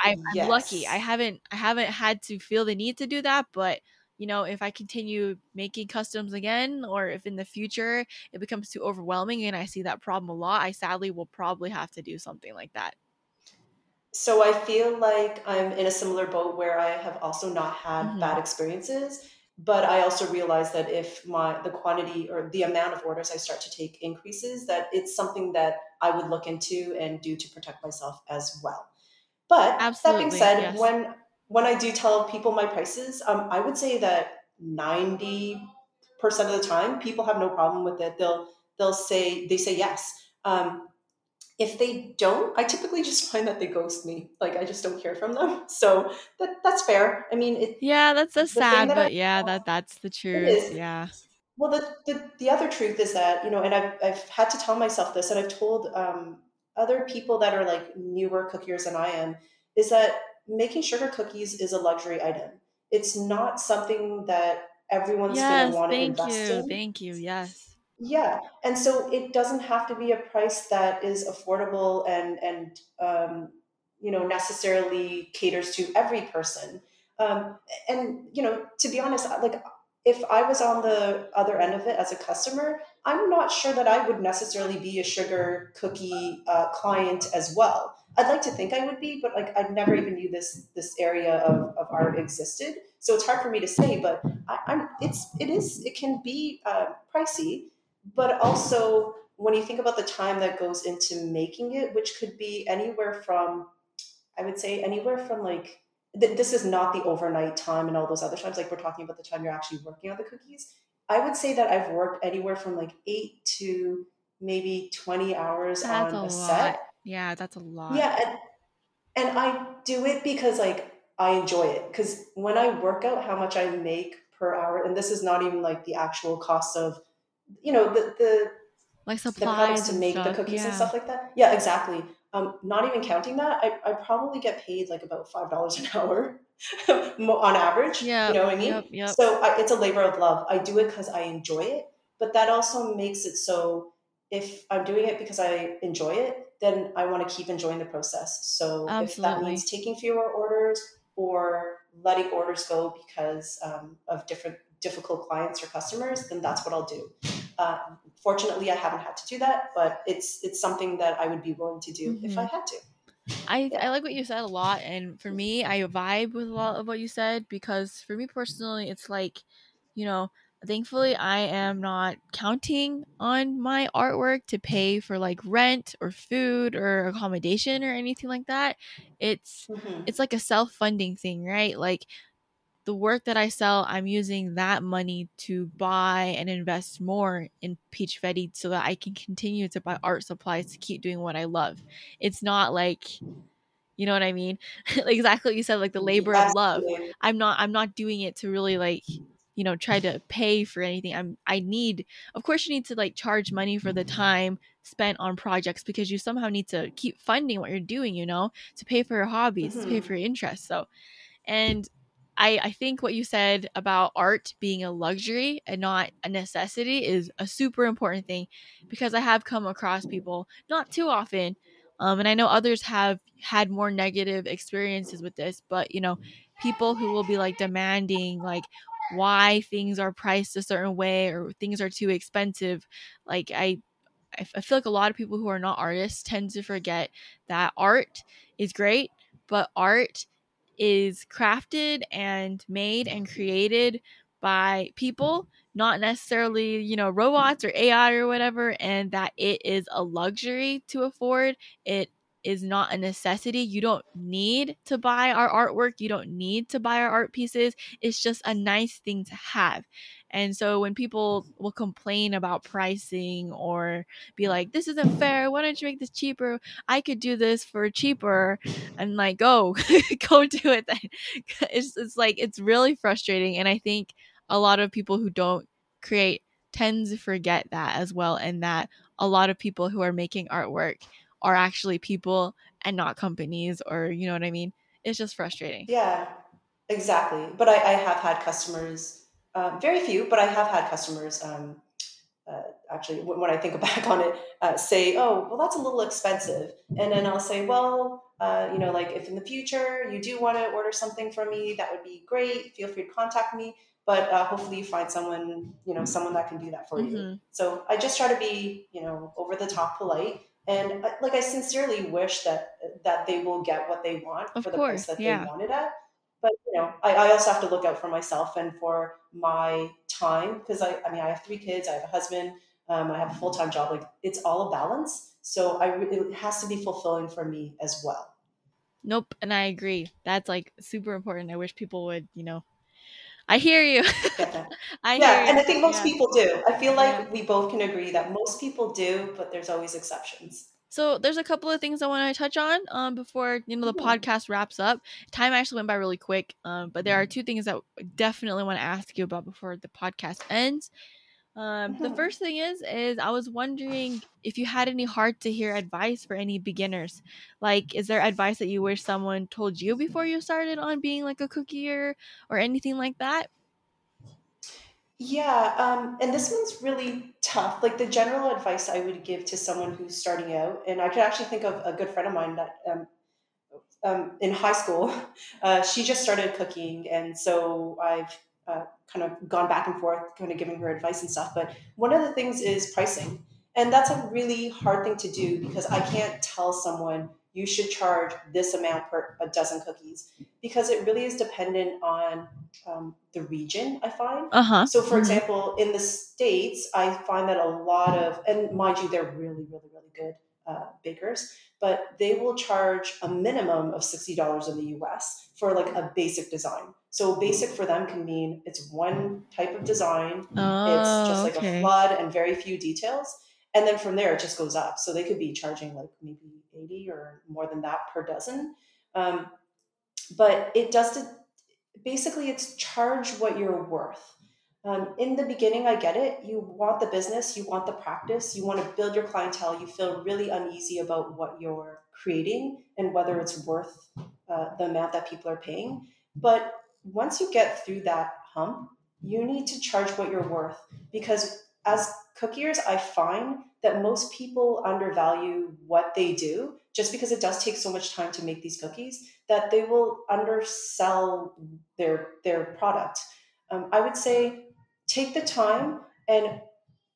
I'm, yes. I'm lucky. I haven't I haven't had to feel the need to do that, but you know, if I continue making customs again, or if in the future it becomes too overwhelming and I see that problem a lot, I sadly will probably have to do something like that. So I feel like I'm in a similar boat where I have also not had mm-hmm. bad experiences, but I also realize that if my the quantity or the amount of orders I start to take increases, that it's something that I would look into and do to protect myself as well. But Absolutely, that being said, yes. when when I do tell people my prices, um, I would say that ninety percent of the time, people have no problem with it. They'll they'll say they say yes. Um, if they don't, I typically just find that they ghost me. Like I just don't hear from them. So that that's fair. I mean, it, yeah, that's so sad, that but I, yeah, that that's the truth. Yeah. Well, the, the, the other truth is that, you know, and I've, I've had to tell myself this, and I've told um, other people that are like newer cookiers than I am, is that making sugar cookies is a luxury item. It's not something that everyone's yes, going to want to invest you, in. Thank you. Yes. Yeah, and so it doesn't have to be a price that is affordable and and um, you know necessarily caters to every person. Um, and you know, to be honest, like if I was on the other end of it as a customer, I'm not sure that I would necessarily be a sugar cookie uh, client as well. I'd like to think I would be, but like I've never even knew this this area of, of art existed. So it's hard for me to say, but I, am it's it is it can be uh, pricey, but also when you think about the time that goes into making it, which could be anywhere from I would say anywhere from like th- this is not the overnight time and all those other times. Like we're talking about the time you're actually working on the cookies. I would say that I've worked anywhere from like eight to maybe 20 hours that's on a, a set. Yeah, that's a lot. Yeah. And, and I do it because like I enjoy it. Because when I work out how much I make per hour, and this is not even like the actual cost of, you know, the, the, like supplies to make stuff, the cookies yeah. and stuff like that. Yeah, exactly. Um, not even counting that, I, I probably get paid like about five dollars an hour on average. Yeah. You know what I mean? Yep, yep. So I, it's a labor of love. I do it because I enjoy it, but that also makes it so if I'm doing it because I enjoy it, then I want to keep enjoying the process. So if that means taking fewer orders or letting orders go because um, of different difficult clients or customers, then that's what I'll do. Uh, fortunately, I haven't had to do that, but it's it's something that I would be willing to do if I Mhm. had to. I I like what you said a lot, and for me, I vibe with a lot of what you said because for me personally, it's like, you know, thankfully I am not counting on my artwork to pay for like rent or food or accommodation or anything like that. It's hmm it's like a self-funding thing, right? Like the work that I sell, I'm using that money to buy and invest more in Peach Fetty so that I can continue to buy art supplies to keep doing what I love. It's not like you know what I mean? exactly what you said, like the labor of love. I'm not I'm not doing it to really like, you know, try to pay for anything. I'm I need of course you need to like charge money for the time spent on projects because you somehow need to keep funding what you're doing, you know, to pay for your hobbies, to pay hmm for your interests. So and I, I think what you said about art being a luxury and not a necessity is a super important thing because I have come across people, not too often, um, and I know others have had more negative experiences with this, but you know, people who will be like demanding like why things are priced a certain way or things are too expensive. Like I I feel like a lot of people who are not artists tend to forget that art is great, but art is crafted and made and created by people, not necessarily, you know, robots or AI or whatever, and that it is a luxury to afford. It is not a necessity. You don't need to buy our artwork. You don't need to buy our art pieces. It's just a nice thing to have. And so when people will complain about pricing or be like, this isn't fair, why don't you make this cheaper? I could do this for cheaper. I'm like, oh, go, go do it then. It's, it's like, it's really frustrating. And I think a lot of people who don't create tend to forget that as well. And that a lot of people who are making artwork are actually people and not companies or, you know what I mean? It's just frustrating. Yeah, exactly. But I, I have had customers, uh, very few, but I have had customers um, uh, actually, when when I think back on it, uh, say, oh, well, that's a little expensive. And then I'll say, well, uh, you know, like if in the future you do want to order something from me, that would be great. Feel free to contact me. But uh, hopefully you find someone, you know, someone that can do that for you. hmm So I just try to be, you know, over the top polite. And like I sincerely wish that that they will get what they want Of for the price course. that they Yeah. want it at. But you know, I, I also have to look out for myself and for my time because I, I mean, I have three kids, I have a husband, um, I have a full time job. Like it's all a balance. So I, it has to be fulfilling for me as well. Nope. And I agree. That's like super important. I wish people would, you know, I hear you. I hear Yeah, and you. I think most Yeah. people do. I feel Yeah. like we both can agree that most people do, but there's always exceptions. So there's a couple of things I want to touch on um, before you know the Mhm. podcast wraps up. Time actually went by really quick, um, but there are two things that I definitely want to ask you about before the podcast ends. Um, the first thing is is I was wondering if you had any hard to hear advice for any beginners. Like, is there advice that you wish someone told you before you started on being like a cookier or anything like that? Yeah, um, and this one's really tough. Like the general advice I would give to someone who's starting out, and I could actually think of a good friend of mine that um, um, in high school, uh, she just started cooking, and so I've uh, kind of gone back and forth, kind of giving her advice and stuff. But one of the things is pricing, and that's a really hard thing to do because I can't tell someone you should charge this amount per a dozen cookies because it really is dependent on um, the region. I find. Uh huh. So, for hmm example, in the States, I find that a lot of, and mind you, they're really, really, really good uh, bakers, but they will charge a minimum of $60 in the US for like a basic design. So, basic for them can mean it's one type of design, it's just Oh, like a flood and very few details. And then from there, it just goes up. So, they could be charging like maybe 80 or more than that per dozen. Um, but it does basically it's charge what you're worth um, in the beginning i get it you want the business you want the practice you want to build your clientele you feel really uneasy about what you're creating and whether it's worth uh, the amount that people are paying But once you get through that hump, you need to charge what you're worth because as cookiers, I find that most people undervalue what they do just because it does take so much time to make these cookies that they will undersell their their product. Um, I would say take the time and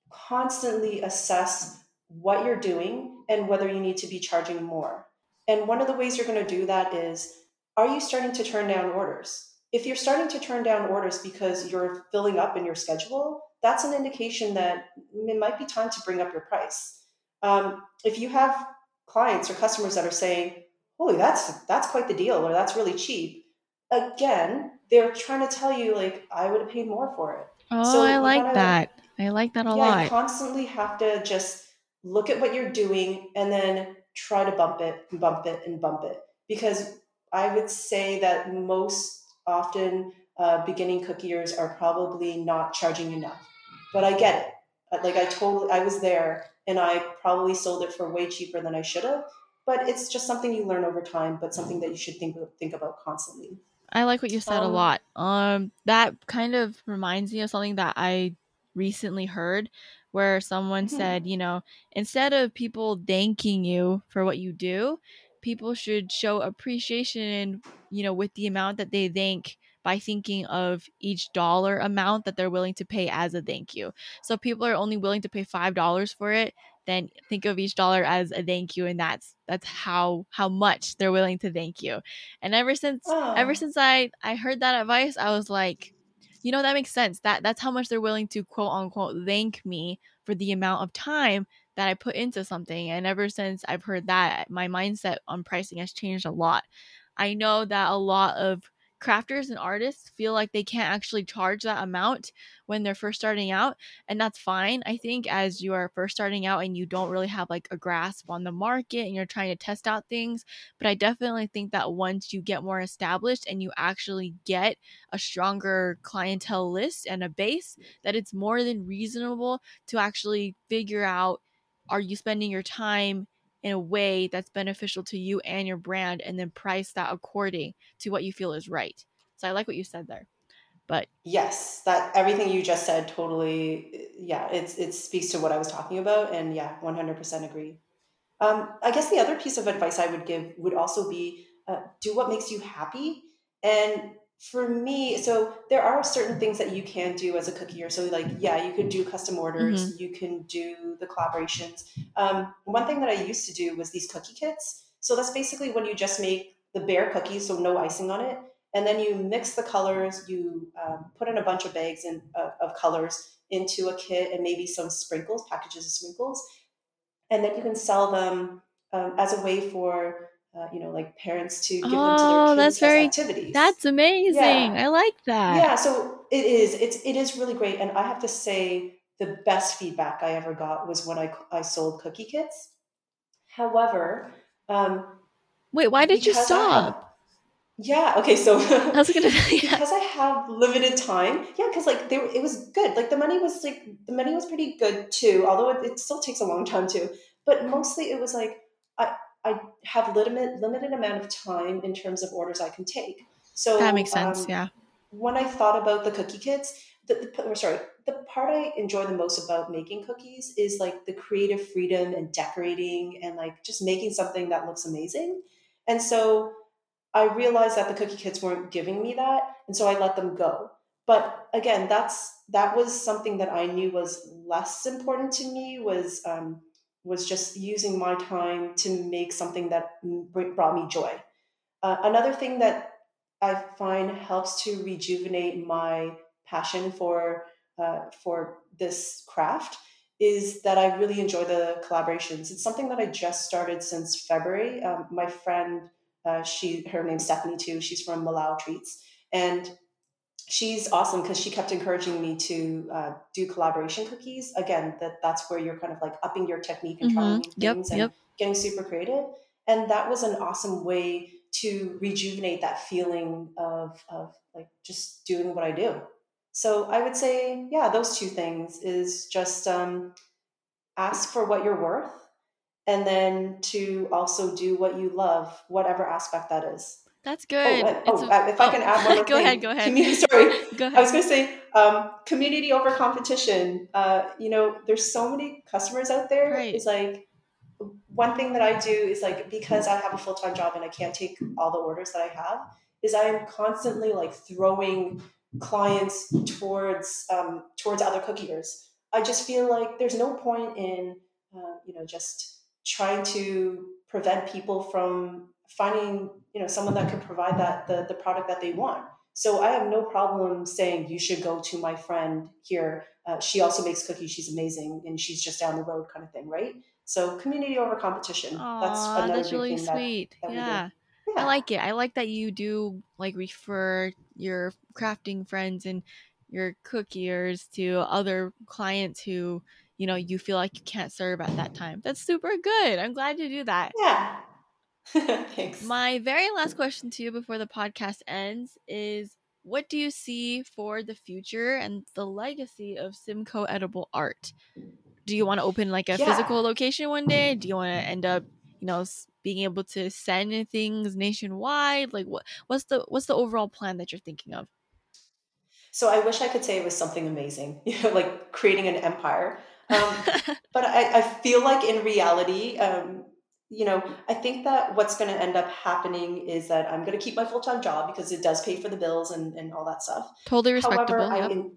constantly assess what you're doing and whether you need to be charging more. And one of the ways you're going to do that is are you starting to turn down orders? If you're starting to turn down orders because you're filling up in your schedule, that's an indication that it might be time to bring up your price. Um, if you have clients or customers that are saying, "Holy, that's that's quite the deal," or "That's really cheap," again, they're trying to tell you like, "I would have paid more for it." Oh, so I like gotta, that. I like that a yeah, lot. You constantly have to just look at what you're doing and then try to bump it and bump it and bump it because I would say that most often uh, beginning cookiers are probably not charging enough. But I get it. Like I totally, I was there and I probably sold it for way cheaper than I should have. But it's just something you learn over time, but something that you should think think about constantly. I like what you said um, a lot. Um, that kind of reminds me of something that I recently heard, where someone mm-hmm. said, you know, instead of people thanking you for what you do, people should show appreciation, you know, with the amount that they thank by thinking of each dollar amount that they're willing to pay as a thank you. So people are only willing to pay five dollars for it, then think of each dollar as a thank you, and that's that's how how much they're willing to thank you. And ever since oh. ever since I I heard that advice, I was like, you know, that makes sense. That that's how much they're willing to quote unquote thank me for the amount of time that I put into something. And ever since I've heard that, my mindset on pricing has changed a lot. I know that a lot of crafters and artists feel like they can't actually charge that amount when they're first starting out and that's fine i think as you are first starting out and you don't really have like a grasp on the market and you're trying to test out things but i definitely think that once you get more established and you actually get a stronger clientele list and a base that it's more than reasonable to actually figure out are you spending your time in a way that's beneficial to you and your brand and then price that according to what you feel is right. So I like what you said there. But yes, that everything you just said totally yeah, it's it speaks to what I was talking about and yeah, 100% agree. Um, I guess the other piece of advice I would give would also be uh, do what makes you happy and for me, so there are certain things that you can do as a cookier. So, like, yeah, you could do custom orders, mm-hmm. you can do the collaborations. Um, one thing that I used to do was these cookie kits. So, that's basically when you just make the bare cookies, so no icing on it, and then you mix the colors, you um, put in a bunch of bags in, uh, of colors into a kit and maybe some sprinkles, packages of sprinkles, and then you can sell them um, as a way for uh, you know, like parents to give oh, them to their oh, kids that's very, activities. That's amazing. Yeah. I like that. Yeah, so it is. It's it is really great, and I have to say the best feedback I ever got was when I I sold cookie kits. However, um, wait, why did you stop? yeah. Okay. So I was gonna yeah. because I have limited time. Yeah, because like they it was good. Like the money was like the money was pretty good too. Although it, it still takes a long time too. But mostly it was like I I have limited limited amount of time in terms of orders I can take. So that makes sense. Um, yeah. When I thought about the cookie kits, the, the sorry, the part I enjoy the most about making cookies is like the creative freedom and decorating and like just making something that looks amazing. And so I realized that the cookie kits weren't giving me that, and so I let them go. But again, that's that was something that I knew was less important to me was um, was just using my time to make something that brought me joy. Uh, another thing that I find helps to rejuvenate my passion for uh, for this craft is that I really enjoy the collaborations. It's something that I just started since February. Um, my friend, uh, she her name's Stephanie too. She's from Malau Treats, and she's awesome because she kept encouraging me to uh, do collaboration cookies. Again, that that's where you're kind of like upping your technique and mm-hmm. trying yep, things and yep. getting super creative. And that was an awesome way to rejuvenate that feeling of of like just doing what I do. So I would say, yeah, those two things is just um, ask for what you're worth, and then to also do what you love, whatever aspect that is. That's good. Oh, oh a, if I can add one more go thing. ahead. Go ahead. Community, sorry, go ahead. I was going to say um, community over competition. Uh, you know, there's so many customers out there. Right. It's like one thing that I do is like because I have a full time job and I can't take all the orders that I have. Is I am constantly like throwing clients towards um, towards other cookiers. I just feel like there's no point in uh, you know just trying to prevent people from finding you know someone that could provide that the, the product that they want so i have no problem saying you should go to my friend here uh, she also makes cookies she's amazing and she's just down the road kind of thing right so community over competition Aww, that's another that's really thing sweet. that we do. yeah. I like it. I like that you do like refer your crafting friends and your cookiers to other clients who, you know, you feel like you can't serve at that time. That's super good. I'm glad to do that. yeah thanks My very last question to you before the podcast ends is what do you see for the future and the legacy of Simcoe Edible Art? Do you want to open like a Yeah. physical location one day? Do you want to end up, you know, being able to send things nationwide? Like what what's the what's the overall plan that you're thinking of? so i wish i could say it was something amazing you know like creating an empire um, but I, I feel like in reality, um, you know, I think that what's going to end up happening is that I'm going to keep my full time job because it does pay for the bills and, and all that stuff. totally respectable. However, yep. en-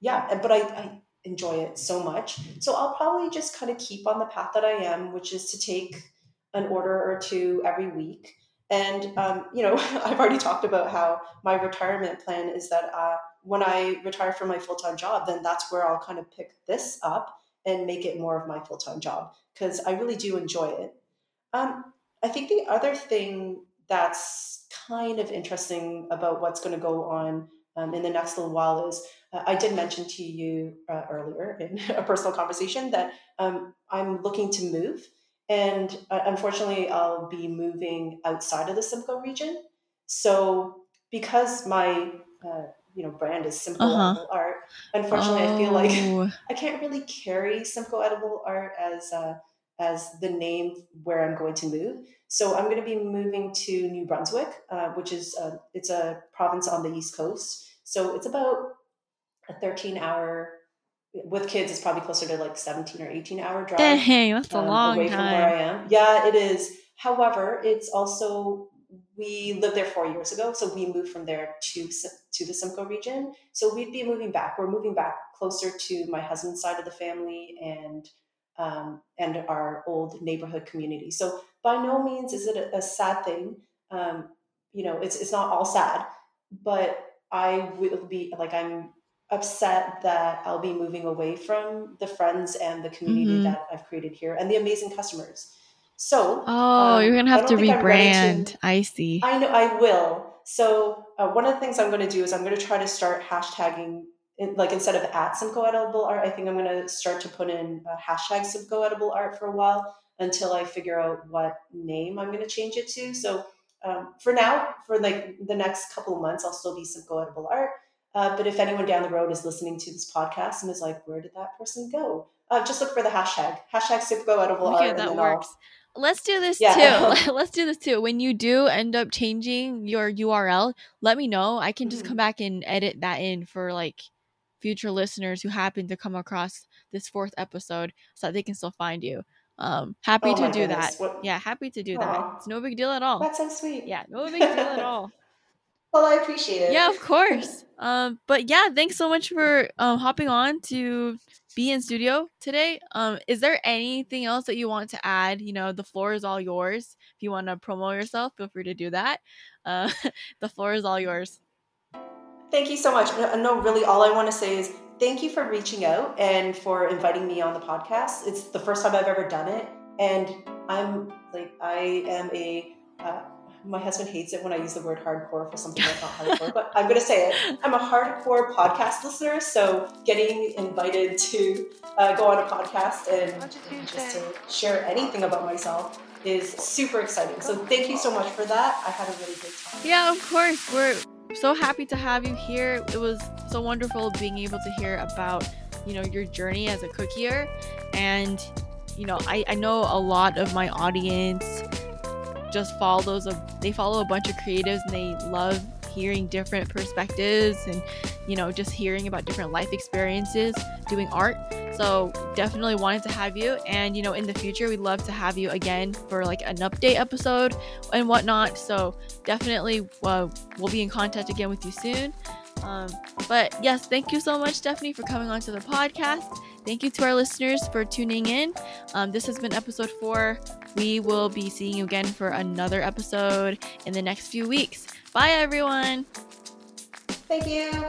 yeah, but I, I enjoy it so much. So I'll probably just kind of keep on the path that I am, which is to take an order or two every week. And, um, you know, I've already talked about how my retirement plan is that uh, when I retire from my full time job, then that's where I'll kind of pick this up and make it more of my full time job because I really do enjoy it. Um, I think the other thing that's kind of interesting about what's going to go on um, in the next little while is uh, I did mention to you uh, earlier in a personal conversation that um, I'm looking to move. And uh, unfortunately, I'll be moving outside of the Simcoe region. So, because my uh, you know brand is Simcoe Uh-huh. Edible Art, unfortunately, I feel like Oh, I can't really carry Simcoe Edible Art as uh, as the name where I'm going to move. So I'm going to be moving to New Brunswick, uh, which is uh, it's a province on the east coast. So it's about a 13 hour with kids. It's probably closer to like 17 or 18 hour drive dang, that's a um, long away from where I am. Yeah, it is. However, it's also we lived there four years ago, so we moved from there to to the Simcoe region. So we'd be moving back. We're moving back closer to my husband's side of the family and um, and our old neighborhood community. So by no means is it a, a sad thing. Um, you know, it's it's not all sad, but I will be like I'm upset that I'll be moving away from the friends and the community Mhm. that I've created here and the amazing customers. So, Oh, um, you're gonna have to- rebrand. I see. I know I will. So, uh, one of the things I'm going to do is I'm going to try to start hashtagging, in, like instead of at Simcoe Edible Art, I think I'm going to start to put in uh, hashtag Simcoe Edible Art for a while until I figure out what name I'm going to change it to. So, um, for now, for like the next couple of months, I'll still be Simcoe Edible Art. Uh, but if anyone down the road is listening to this podcast and is like, where did that person go? Uh, just look for the hashtag, hashtag Simcoe Edible Art. Okay, and that I'll- works. Let's do this Yeah. too. Let's do this too. When you do end up changing your URL, let me know. I can just Mhm. come back and edit that in for like future listeners who happen to come across this fourth episode so that they can still find you. Um happy Oh to do goodness, that. what- Yeah, happy to do Aw. that. It's no big deal at all. That's so sweet. Yeah, no big deal at all. Well, I appreciate it. Yeah, of course. Um, but yeah, thanks so much for um hopping on to be in studio today. Um, is there anything else that you want to add? You know, the floor is all yours. If you want to promote yourself, feel free to do that. Uh, the floor is all yours. Thank you so much. No, no, really, all I want to say is thank you for reaching out and for inviting me on the podcast. It's the first time I've ever done it, and I'm like, I am a. Uh, my husband hates it when I use the word hardcore for something that's not hardcore, but I'm going to say it. I'm a hardcore podcast listener, so getting invited to uh, go on a podcast and just to share anything about myself is super exciting. So thank you so much for that. I had a really good time. Yeah, of course. We're so happy to have you here. It was so wonderful being able to hear about, you know, your journey as a cookier. And, you know, I, I know a lot of my audience just follows a they follow a bunch of creatives and they love hearing different perspectives and you know just hearing about different life experiences doing art. So definitely wanted to have you. And you know in the future we'd love to have you again for like an update episode and whatnot. So definitely uh, we'll be in contact again with you soon um, but yes thank you so much stephanie for coming on to the podcast thank you to our listeners for tuning in um, this has been episode four we will be seeing you again for another episode in the next few weeks Bye, everyone. Thank you.